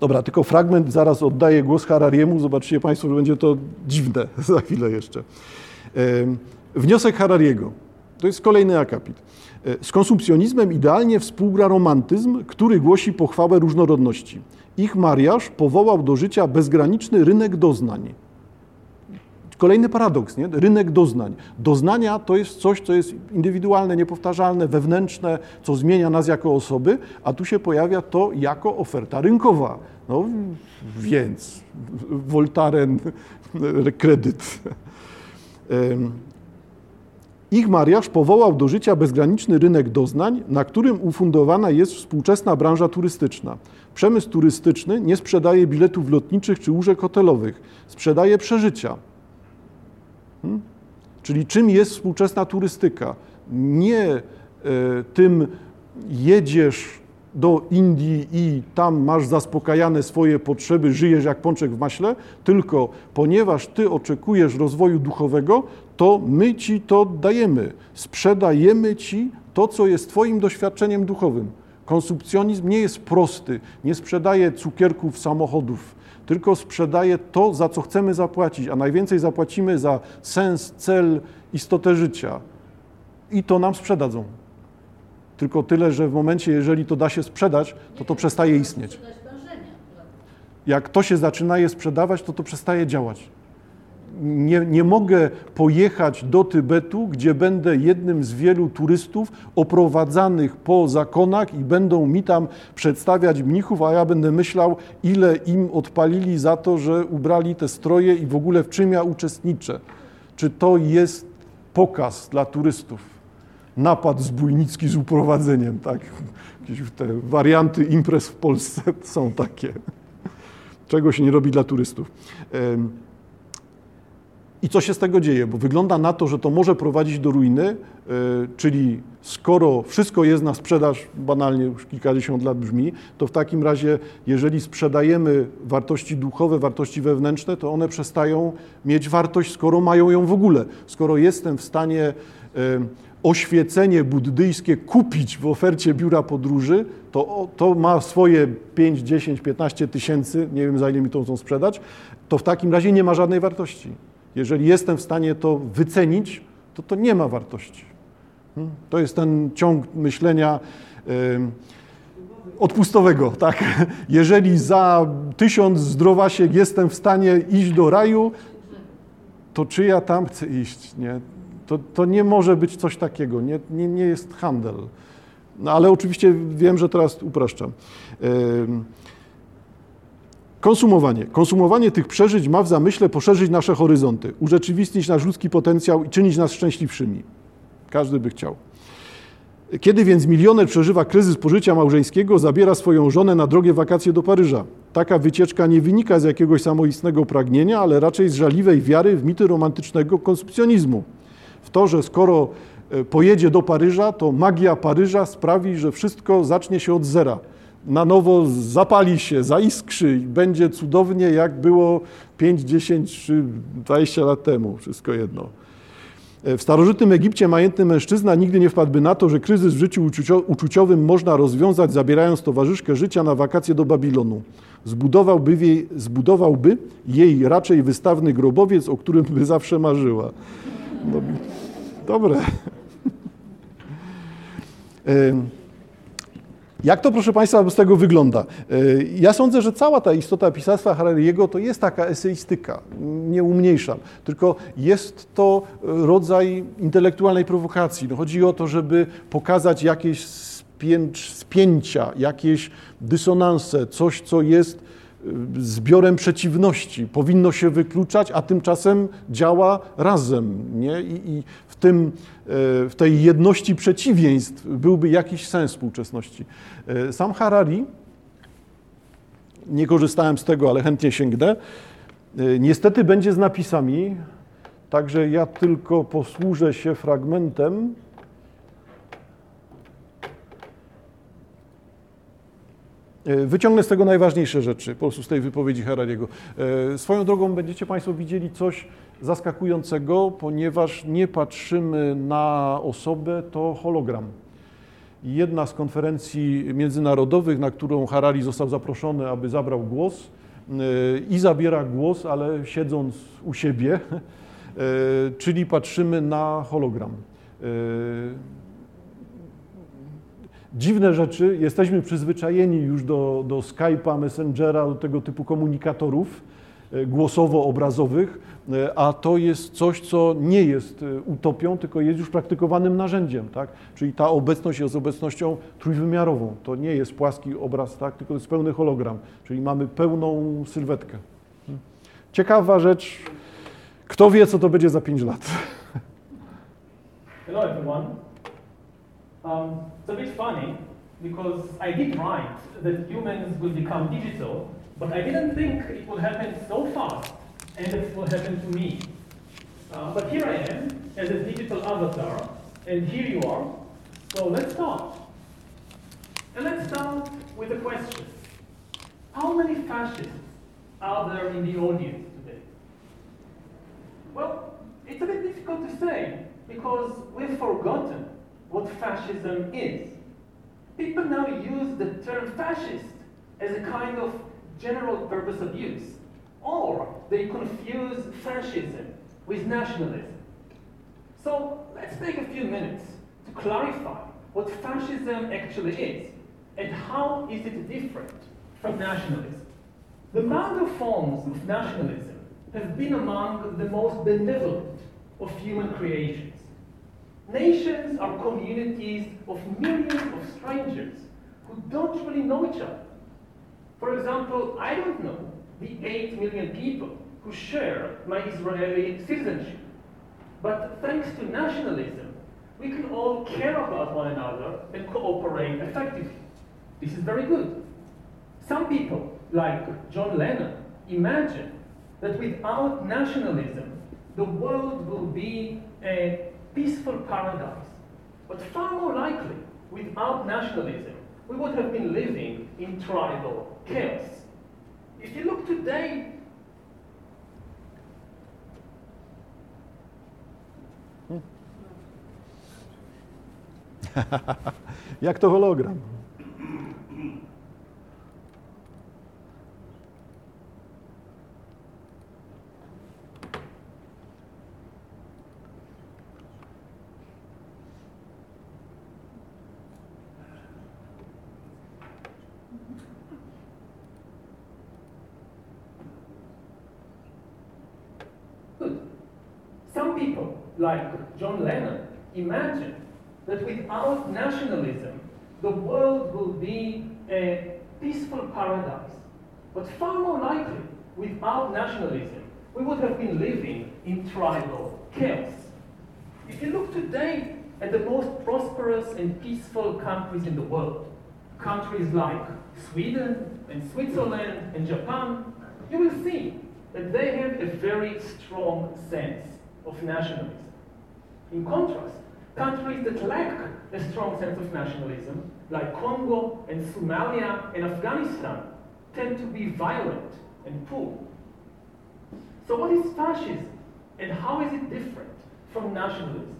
Dobra, tylko fragment, zaraz oddaję głos Harariemu. Zobaczycie Państwo, że będzie to dziwne za chwilę jeszcze. Ym, Wniosek Harariego. To jest kolejny akapit. Z konsumpcjonizmem idealnie współgra romantyzm, który głosi pochwałę różnorodności. Ich mariaż powołał do życia bezgraniczny rynek doznań. Kolejny paradoks, nie? rynek doznań. Doznania to jest coś, co jest indywidualne, niepowtarzalne, wewnętrzne, co zmienia nas jako osoby, a tu się pojawia to jako oferta rynkowa. No więc, Voltaren, kredyt. Ich mariaż powołał do życia bezgraniczny rynek doznań, na którym ufundowana jest współczesna branża turystyczna. Przemysł turystyczny nie sprzedaje biletów lotniczych czy łóżek hotelowych, sprzedaje przeżycia. Hmm? Czyli czym jest współczesna turystyka? Nie e, tym jedziesz do Indii i tam masz zaspokajane swoje potrzeby, żyjesz jak pączek w maśle, tylko ponieważ ty oczekujesz rozwoju duchowego, to my ci to dajemy. Sprzedajemy ci to, co jest twoim doświadczeniem duchowym. Konsumpcjonizm nie jest prosty, nie sprzedaje cukierków, samochodów, tylko sprzedaje to, za co chcemy zapłacić, a najwięcej zapłacimy za sens, cel, istotę życia. I to nam sprzedadzą. Tylko tyle, że w momencie, jeżeli to da się sprzedać, to to przestaje istnieć. Jak to się zaczyna je sprzedawać, to to przestaje działać. Nie, nie mogę pojechać do Tybetu, gdzie będę jednym z wielu turystów oprowadzanych po zakonach i będą mi tam przedstawiać mnichów, a ja będę myślał, ile im odpalili za to, że ubrali te stroje i w ogóle w czym ja uczestniczę. Czy to jest pokaz dla turystów? Napad zbójnicki z uprowadzeniem, tak? Jakieś te warianty imprez w Polsce są takie. Czego się nie robi dla turystów. I co się z tego dzieje? Bo wygląda na to, że to może prowadzić do ruiny, y, czyli skoro wszystko jest na sprzedaż, banalnie już kilkadziesiąt lat brzmi, to w takim razie, jeżeli sprzedajemy wartości duchowe, wartości wewnętrzne, to one przestają mieć wartość, skoro mają ją w ogóle. Skoro jestem w stanie y, oświecenie buddyjskie kupić w ofercie biura podróży, to, to ma swoje 5, 10, 15 tysięcy, nie wiem za ile mi to chcą sprzedać, to w takim razie nie ma żadnej wartości. Jeżeli jestem w stanie to wycenić, to to nie ma wartości. Hmm? To jest ten ciąg myślenia odpustowego, tak? Jeżeli za tysiąc zdrowasiek jestem w stanie iść do raju, to czy ja tam chcę iść? Nie? To, to nie może być coś takiego, nie, nie, nie jest handel. No ale oczywiście wiem, że teraz upraszczam. Em, Konsumowanie. Konsumowanie tych przeżyć ma w zamyśle poszerzyć nasze horyzonty, urzeczywistnić nasz ludzki potencjał i czynić nas szczęśliwszymi. Każdy by chciał. Kiedy więc milioner przeżywa kryzys pożycia małżeńskiego, zabiera swoją żonę na drogie wakacje do Paryża. Taka wycieczka nie wynika z jakiegoś samoistnego pragnienia, ale raczej z żaliwej wiary w mity romantycznego konsumpcjonizmu. W to, że skoro e, pojedzie do Paryża, to magia Paryża sprawi, że wszystko zacznie się od zera. Na nowo zapali się, zaiskrzy i będzie cudownie, jak było 5, 10 czy 20 lat temu. Wszystko jedno. W starożytnym Egipcie majętny mężczyzna nigdy nie wpadłby na to, że kryzys w życiu uczucio- uczuciowym można rozwiązać, zabierając towarzyszkę życia na wakacje do Babilonu. Zbudowałby jej, zbudowałby jej raczej wystawny grobowiec, o którym by zawsze marzyła. No, dobre. Jak to, proszę Państwa, z tego wygląda? Y, Ja sądzę, że cała ta istota pisarstwa Harariego to jest taka eseistyka, nie umniejszam, tylko jest to rodzaj intelektualnej prowokacji. No chodzi o to, żeby pokazać jakieś spięcia, jakieś dysonanse, coś, co jest zbiorem przeciwności, powinno się wykluczać, a tymczasem działa razem. Nie? I, i w, tym, e, w tej jedności przeciwieństw byłby jakiś sens współczesności. E, Sam Harari, nie korzystałem z tego, ale chętnie sięgnę, e, niestety będzie z napisami, także ja tylko posłużę się fragmentem. Wyciągnę z tego najważniejsze rzeczy, po prostu z tej wypowiedzi Harariego. E, Swoją drogą będziecie Państwo widzieli coś zaskakującego, ponieważ nie patrzymy na osobę, to hologram. Jedna z konferencji międzynarodowych, na którą Harari został zaproszony, aby zabrał głos e, i zabiera głos, ale siedząc u siebie, e, czyli patrzymy na hologram. Dziwne rzeczy. Jesteśmy przyzwyczajeni już do, do Skype'a, Messengera, do tego typu komunikatorów e, głosowo-obrazowych, e, a to jest coś, co nie jest e, utopią, tylko jest już praktykowanym narzędziem. Tak? Czyli ta obecność jest obecnością trójwymiarową. To nie jest płaski obraz, tak? tylko jest pełny hologram, czyli mamy pełną sylwetkę. Ciekawa rzecz. Kto wie, co to będzie za 5 lat? Hello everyone. Um, it's a bit funny because I did write that humans will become digital, but I didn't think it would happen so fast and it will happen to me. Uh, but here I am as a digital avatar, and here you are. So let's start. And let's start with a question. How many fascists are there in the audience today? Well, it's a bit difficult to say because we've forgotten what fascism is. People now use the term fascist as a kind of general purpose abuse, or they confuse fascism with nationalism. So let's take a few minutes to clarify what fascism actually is and how is it different from nationalism. The milder forms of nationalism have been among the most benevolent of human creations. Nations are communities of millions of strangers who don't really know each other. For example, I don't know the 8 million people who share my Israeli citizenship. But thanks to nationalism, we can all care about one another and cooperate effectively. This is very good. Some people, like John Lennon, imagine that without nationalism, the world will be a peaceful paradise. But far more likely, without nationalism, we would have been living in tribal chaos. If you look today, Jak to hologram? Good. Some people, like John Lennon, imagine that without nationalism, the world will be a peaceful paradise. But far more likely, without nationalism, we would have been living in tribal chaos. If you look today at the most prosperous and peaceful countries in the world, countries like Sweden and Switzerland and Japan, you will see that they have a very strong sense of nationalism. In contrast, countries that lack a strong sense of nationalism, like Congo and Somalia and Afghanistan, tend to be violent and poor. So, what is fascism and how is it different from nationalism?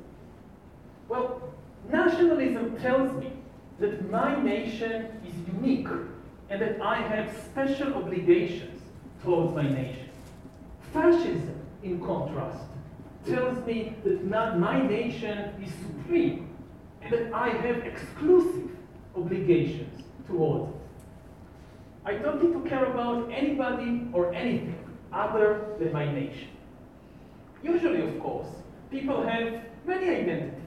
Well, nationalism tells me that my nation is unique and that I have special obligations towards my nation. Fascism, in contrast, tells me that not my nation is supreme and that I have exclusive obligations towards it. I don't need to care about anybody or anything other than my nation. Usually, of course, people have many identities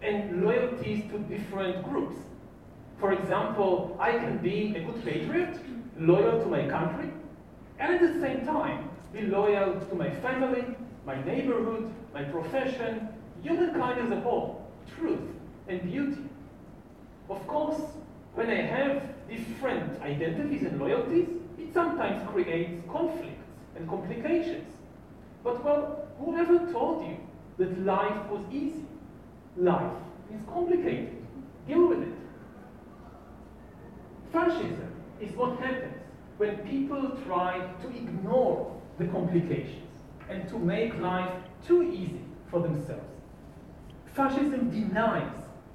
and loyalties to different groups. For example, I can be a good patriot, loyal to my country, and at the same time be loyal to my family, my neighborhood, my profession, humankind as a whole, truth and beauty. Of course, when I have different identities and loyalties, it sometimes creates conflicts and complications. But well, whoever told you that life was easy? Life is complicated. Deal with it. Fascism is what happens when people try to ignore the complications and to make life too easy for themselves. Fascism denies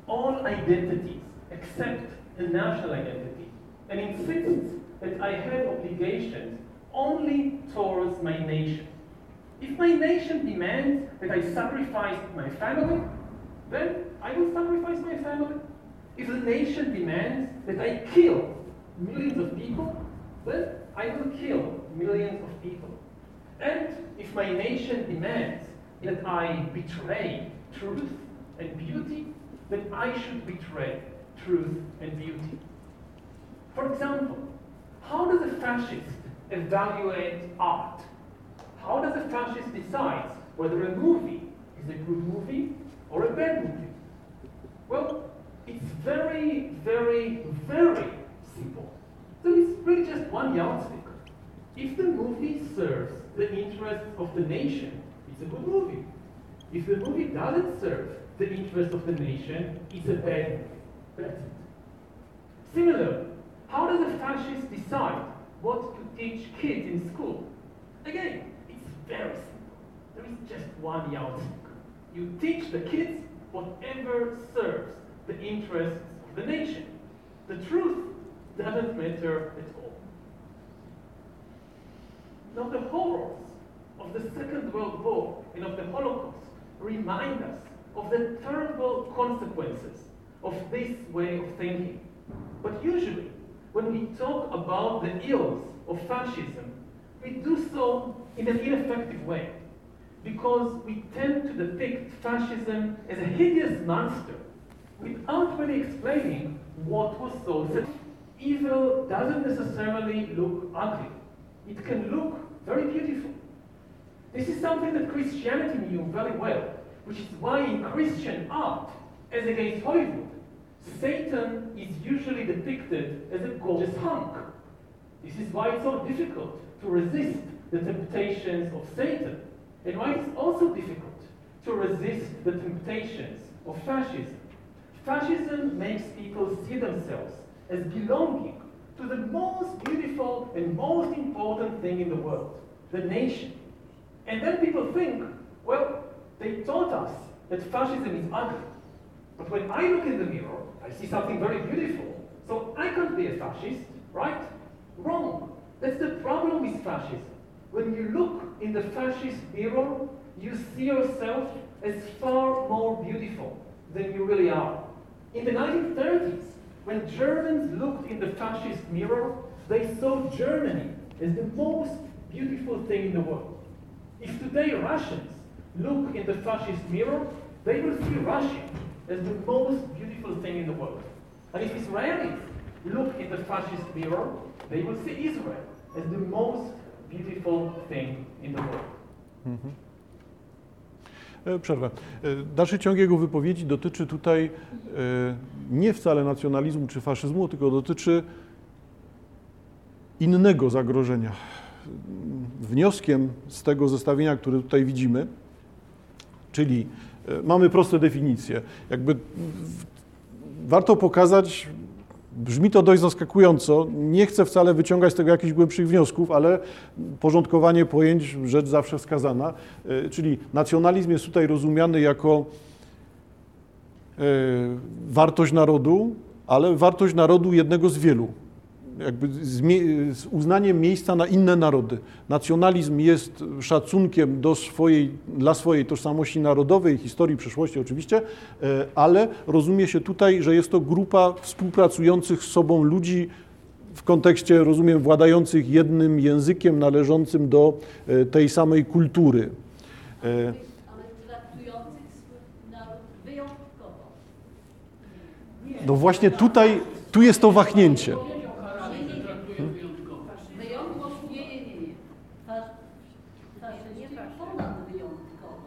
all identities except the national identity and insists that I have obligations only towards my nation. If my nation demands that I sacrifice my family, then I will sacrifice my family. If the nation demands that I kill millions of people, then I will kill millions of people. And my nation demands that I betray truth and beauty, that I should betray truth and beauty. For example, how does a fascist evaluate art? How does a fascist decide whether a movie is a good movie or a bad movie? Well, it's very, very, very simple. So it's really just one yardstick. If the movie serves the interests of the nation, it's a good movie. If the movie doesn't serve the interests of the nation, it's a bad movie. That's it. How does a fascist decide what to teach kids in school? Again, it's very simple. There is just one yardstick. You teach the kids whatever serves the interests of the nation. The truth doesn't matter at all. Now, the horrors of the Second World War and of the Holocaust remind us of the terrible consequences of this way of thinking. But usually, when we talk about the ills of fascism, we do so in an ineffective way because we tend to depict fascism as a hideous monster without really explaining what was so. Evil doesn't necessarily look ugly. It can look very beautiful. This is something that Christianity knew very well, which is why in Christian art, as against Hollywood, Satan is usually depicted as a gorgeous hunk. This is why it's so difficult to resist the temptations of Satan, and why it's also difficult to resist the temptations of fascism. Fascism makes people see themselves as belonging to the most beautiful and most important thing in the world, the nation. And then people think, well, they taught us that fascism is ugly. But when I look in the mirror, I see something very beautiful. So I can't be a fascist, right? Wrong. That's the problem with fascism. When you look in the fascist mirror, you see yourself as far more beautiful than you really are. In the 1930s, when Germans looked in the fascist mirror, they saw Germany as the most beautiful thing in the world. If today Russians look in the fascist mirror, they will see Russia as the most beautiful thing in the world. And if Israelis look in the fascist mirror, they will see Israel as the most beautiful thing in the world. Mhm. E, Przerwę. E, Dalszy ciąg jego wypowiedzi dotyczy tutaj e, nie wcale nacjonalizmu czy faszyzmu, tylko dotyczy innego zagrożenia. Wnioskiem z tego zestawienia, które tutaj widzimy, czyli mamy proste definicje. Jakby warto pokazać, brzmi to dość zaskakująco, nie chcę wcale wyciągać z tego jakichś głębszych wniosków, ale porządkowanie pojęć, rzecz zawsze wskazana, E, czyli nacjonalizm jest tutaj rozumiany jako e, wartość narodu, ale wartość narodu jednego z wielu. Jakby z, z uznaniem miejsca na inne narody. Nacjonalizm jest szacunkiem do swojej, dla swojej tożsamości narodowej, historii, przeszłości oczywiście, e, ale rozumie się tutaj, że jest to grupa współpracujących z sobą ludzi w kontekście, rozumiem, władających jednym językiem należącym do e, tej samej kultury. E, Ale traktujących swój naród wyjątkowo. No właśnie tutaj, tu jest to wahnięcie. Wyjątkowo, nie, nie, nie, nie. Fasz- Faszyści ponad wyjątkowo.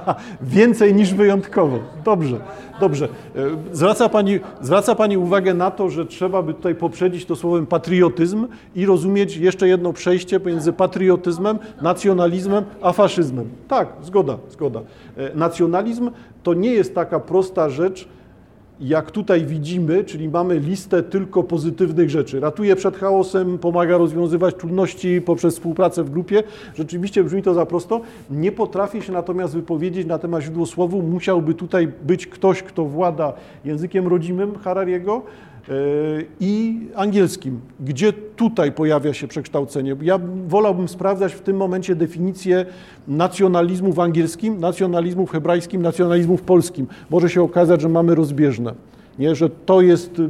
Więcej niż wyjątkowo. Dobrze, dobrze. E, Zwraca pani, zwraca pani uwagę na to, że trzeba by tutaj poprzedzić to słowem patriotyzm i rozumieć jeszcze jedno przejście pomiędzy patriotyzmem, nacjonalizmem, a faszyzmem. Tak, zgoda, zgoda. E, Nacjonalizm to nie jest taka prosta rzecz, jak tutaj widzimy, czyli mamy listę tylko pozytywnych rzeczy. Ratuje przed chaosem, pomaga rozwiązywać trudności poprzez współpracę w grupie. Rzeczywiście brzmi to za prosto. Nie potrafię się natomiast wypowiedzieć na temat źródło słowu. Musiałby tutaj być ktoś, kto włada językiem rodzimym Harariego i angielskim. Gdzie tutaj pojawia się przekształcenie? Ja wolałbym sprawdzać w tym momencie definicję nacjonalizmu w angielskim, nacjonalizmu w hebrajskim, nacjonalizmu w polskim. Może się okazać, że mamy rozbieżne. Nie? Że to jest y,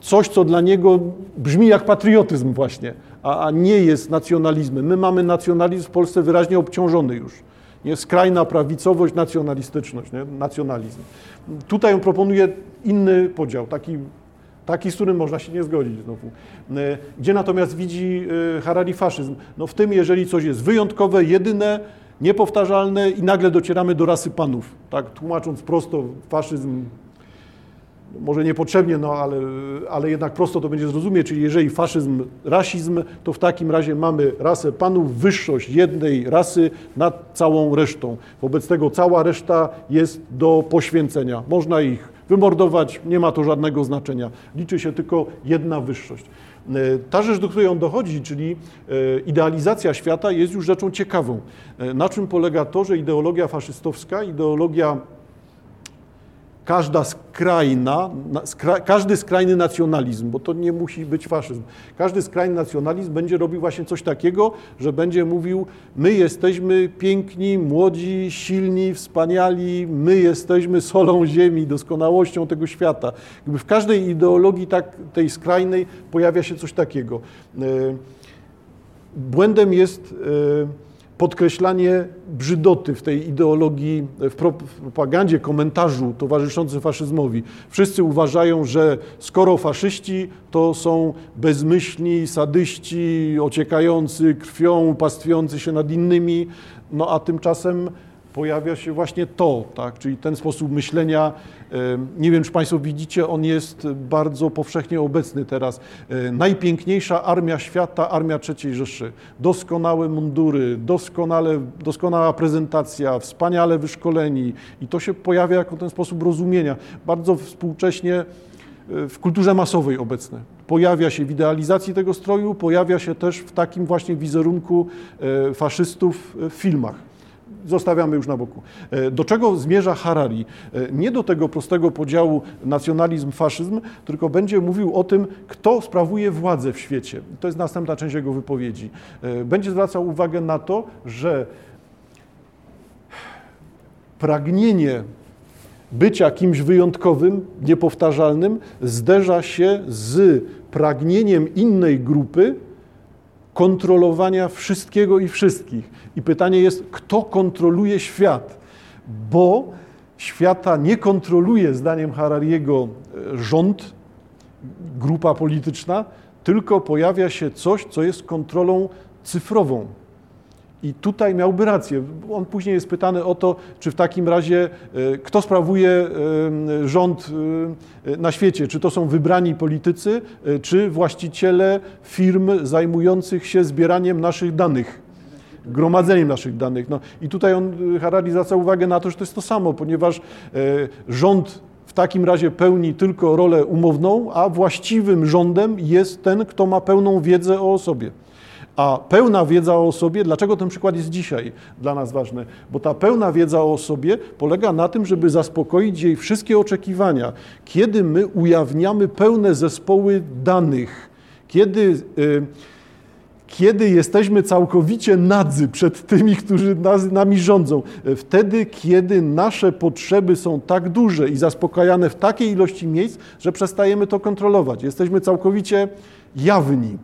coś, co dla niego brzmi jak patriotyzm właśnie, a, a nie jest nacjonalizmem. My mamy nacjonalizm w Polsce wyraźnie obciążony już. Nie? Skrajna prawicowość, nacjonalistyczność, nie? nacjonalizm. Tutaj on proponuje inny podział, taki, taki, z którym można się nie zgodzić znowu. E, Gdzie natomiast widzi e, Harari faszyzm? No w tym, jeżeli coś jest wyjątkowe, jedyne, niepowtarzalne i nagle docieramy do rasy panów. Tak, tłumacząc prosto, faszyzm może niepotrzebnie, no ale, ale jednak prosto to będzie zrozumieć, czyli jeżeli faszyzm, rasizm, to w takim razie mamy rasę panów, wyższość jednej rasy nad całą resztą. Wobec tego cała reszta jest do poświęcenia. Można ich wymordować, nie ma to żadnego znaczenia. Liczy się tylko jedna wyższość. E, Ta rzecz, do której on dochodzi, czyli e, idealizacja świata, jest już rzeczą ciekawą. E, Na czym polega to, że ideologia faszystowska, ideologia każda skrajna, na- skra, każdy skrajny nacjonalizm, bo to nie musi być faszyzm, każdy skrajny nacjonalizm będzie robił właśnie coś takiego, że będzie mówił, my jesteśmy piękni, młodzi, silni, wspaniali, my jesteśmy solą ziemi, doskonałością tego świata. Jakby w każdej ideologii tak, tej skrajnej pojawia się coś takiego. E, Błędem jest e, podkreślanie brzydoty w tej ideologii, w pro- w propagandzie, komentarzu towarzyszącym faszyzmowi. Wszyscy uważają, że skoro faszyści, to są bezmyślni, sadyści, ociekający krwią, pastwiący się nad innymi, no a tymczasem pojawia się właśnie to, tak? czyli ten sposób myślenia. Nie wiem, czy Państwo widzicie, on jest bardzo powszechnie obecny teraz. E, Najpiękniejsza armia świata, armia III Rzeszy. Doskonałe mundury, doskonale, doskonała prezentacja, wspaniale wyszkoleni i to się pojawia jako ten sposób rozumienia. Bardzo współcześnie e, w kulturze masowej obecne. Pojawia się w idealizacji tego stroju, pojawia się też w takim właśnie wizerunku e, faszystów w filmach zostawiamy już na boku. E, Do czego zmierza Harari? E, Nie do tego prostego podziału nacjonalizm-faszyzm, tylko będzie mówił o tym, kto sprawuje władzę w świecie. To jest następna część jego wypowiedzi. E, Będzie zwracał uwagę na to, że pragnienie bycia kimś wyjątkowym, niepowtarzalnym, zderza się z pragnieniem innej grupy kontrolowania wszystkiego i wszystkich. I pytanie jest, kto kontroluje świat? Bo świata nie kontroluje, zdaniem Harariego, e, rząd, grupa polityczna, tylko pojawia się coś, co jest kontrolą cyfrową. I tutaj miałby rację. On później jest pytany o to, czy w takim razie e, kto sprawuje e, rząd e, na świecie, czy to są wybrani politycy, czy właściciele firm zajmujących się zbieraniem naszych danych, gromadzeniem naszych danych. No, I tutaj on, Harari zwraca uwagę na to, że to jest to samo, ponieważ rząd w takim razie pełni tylko rolę umowną, a właściwym rządem jest ten, kto ma pełną wiedzę o osobie. A pełna wiedza o sobie, dlaczego ten przykład jest dzisiaj dla nas ważny? Bo ta pełna wiedza o sobie polega na tym, żeby zaspokoić jej wszystkie oczekiwania. Kiedy my ujawniamy pełne zespoły danych, kiedy, y, kiedy jesteśmy całkowicie nadzy przed tymi, którzy nas, nami rządzą, wtedy, kiedy nasze potrzeby są tak duże i zaspokajane w takiej ilości miejsc, że przestajemy to kontrolować. Jesteśmy całkowicie jawni.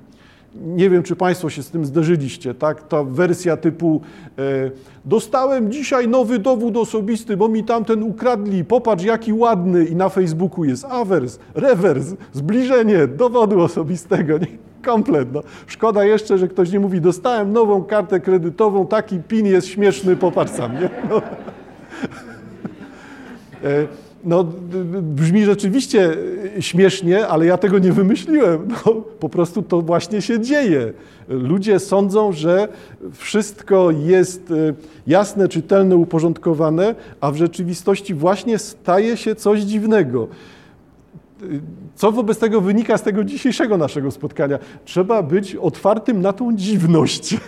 Nie wiem, czy Państwo się z tym zderzyliście, tak? Ta wersja typu e, dostałem dzisiaj nowy dowód osobisty, bo mi tamten ukradli, popatrz jaki ładny i na Facebooku jest awers, rewers, zbliżenie dowodu osobistego. Nie? Komplet. No. Szkoda jeszcze, że ktoś nie mówi, dostałem nową kartę kredytową, taki PIN jest śmieszny, popatrz sam. Nie? No. E, no, brzmi rzeczywiście śmiesznie, ale ja tego nie wymyśliłem. No, po prostu to właśnie się dzieje. Ludzie sądzą, że wszystko jest e, jasne, czytelne, uporządkowane, a w rzeczywistości właśnie staje się coś dziwnego. Co wobec tego wynika z tego dzisiejszego naszego spotkania? Trzeba być otwartym na tą dziwność.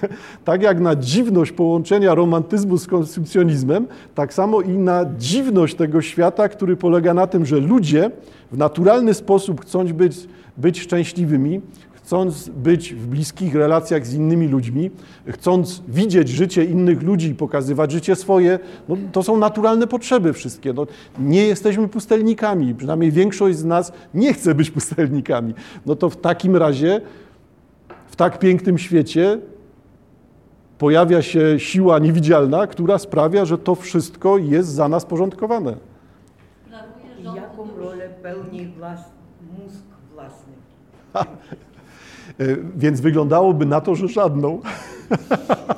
Tak jak na dziwność połączenia romantyzmu z konsumpcjonizmem, tak samo i na dziwność tego świata, który polega na tym, że ludzie w naturalny sposób chcą być, być szczęśliwymi, chcąc być w bliskich relacjach z innymi ludźmi, chcąc widzieć życie innych ludzi i pokazywać życie swoje, no, to są naturalne potrzeby wszystkie. No, nie jesteśmy pustelnikami, przynajmniej większość z nas nie chce być pustelnikami. No to w takim razie, w tak pięknym świecie pojawia się siła niewidzialna, która sprawia, że to wszystko jest za nas porządkowane. Jaką rolę pełni włas, mózg własny? E, więc wyglądałoby na to, że żadną.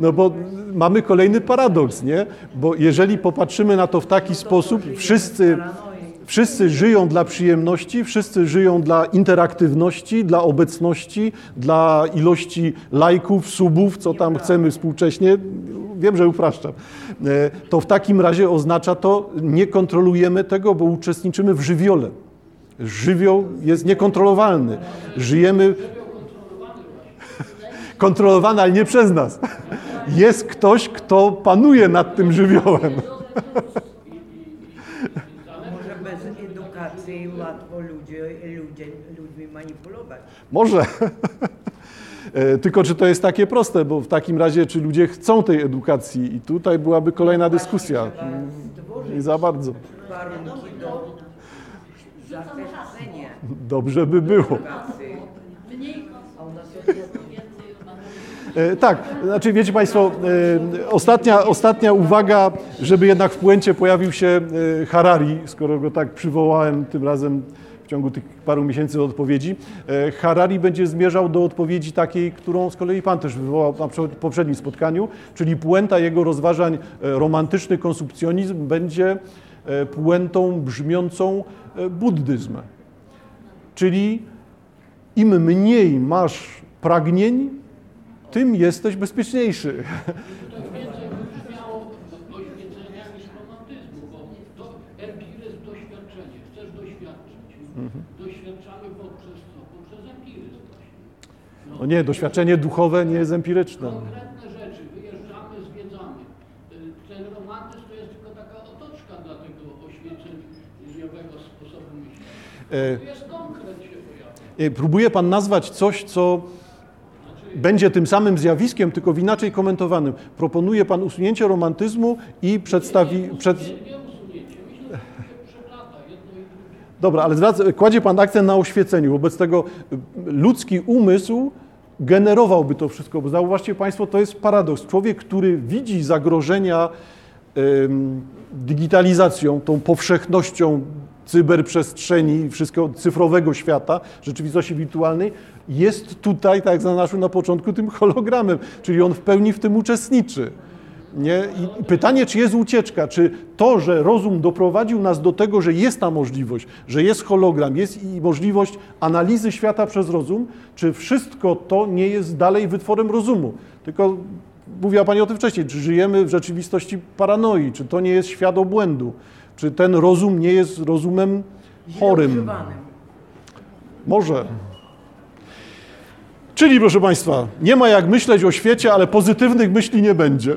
No bo mamy kolejny paradoks, nie? Bo jeżeli popatrzymy na to w taki sposób, wszyscy, wszyscy żyją dla przyjemności, wszyscy żyją dla interaktywności, dla obecności, dla ilości lajków, subów, co tam chcemy współcześnie. Wiem, że upraszczam. E, to w takim razie oznacza to, nie kontrolujemy tego, bo uczestniczymy w żywiole. Żywioł jest niekontrolowalny. Żyjemy kontrolowany, ale nie przez nas. Jest ktoś, kto panuje nad tym żywiołem. Może bez edukacji łatwo ludzie, ludzie, ludźmi manipulować. Może. E, tylko czy to jest takie proste, bo w takim razie, czy ludzie chcą tej edukacji? I tutaj byłaby kolejna dyskusja. Nie za bardzo. Warunki. Dobrze by było. E, Tak, znaczy wiecie Państwo, e, ostatnia, ostatnia uwaga, żeby jednak w puencie pojawił się e, Harari, skoro go tak przywołałem tym razem w ciągu tych paru miesięcy odpowiedzi. Harari będzie zmierzał do odpowiedzi takiej, którą z kolei Pan też wywołał na prze- poprzednim spotkaniu, czyli puenta jego rozważań romantyczny konsumpcjonizm będzie puentą brzmiącą buddyzm. Czyli im mniej masz pragnień, tym jesteś bezpieczniejszy. No nie, doświadczenie duchowe nie jest empiryczne. Konkretne rzeczy, wyjeżdżamy, zwiedzamy. Ten romantyzm to jest tylko taka otoczka dla tego oświeceniowego sposobu myślenia. E, Tu jest konkret się pojawia. E, Próbuje Pan nazwać coś, co będzie tym samym zjawiskiem, tylko w inaczej komentowanym. Proponuje Pan usunięcie romantyzmu i przedstawi... Przed... Dobra, ale zwraca, kładzie Pan akcent na oświeceniu. Wobec tego y, ludzki umysł generowałby to wszystko, bo zauważcie Państwo, to jest paradoks. Człowiek, który widzi zagrożenia digitalizacją, tą powszechnością cyberprzestrzeni, wszystkiego cyfrowego świata, rzeczywistości wirtualnej, jest tutaj, tak jak zaznaczył na początku, tym hologramem, czyli on w pełni w tym uczestniczy. Nie? I pytanie, czy jest ucieczka, czy to, że rozum doprowadził nas do tego, że jest ta możliwość, że jest hologram, jest i możliwość analizy świata przez rozum, czy wszystko to nie jest dalej wytworem rozumu? Tylko mówiła Pani o tym wcześniej, czy żyjemy w rzeczywistości paranoi, czy to nie jest świat obłędu, czy ten rozum nie jest rozumem chorym. Może. Czyli proszę Państwa, nie ma jak myśleć o świecie, ale pozytywnych myśli nie będzie.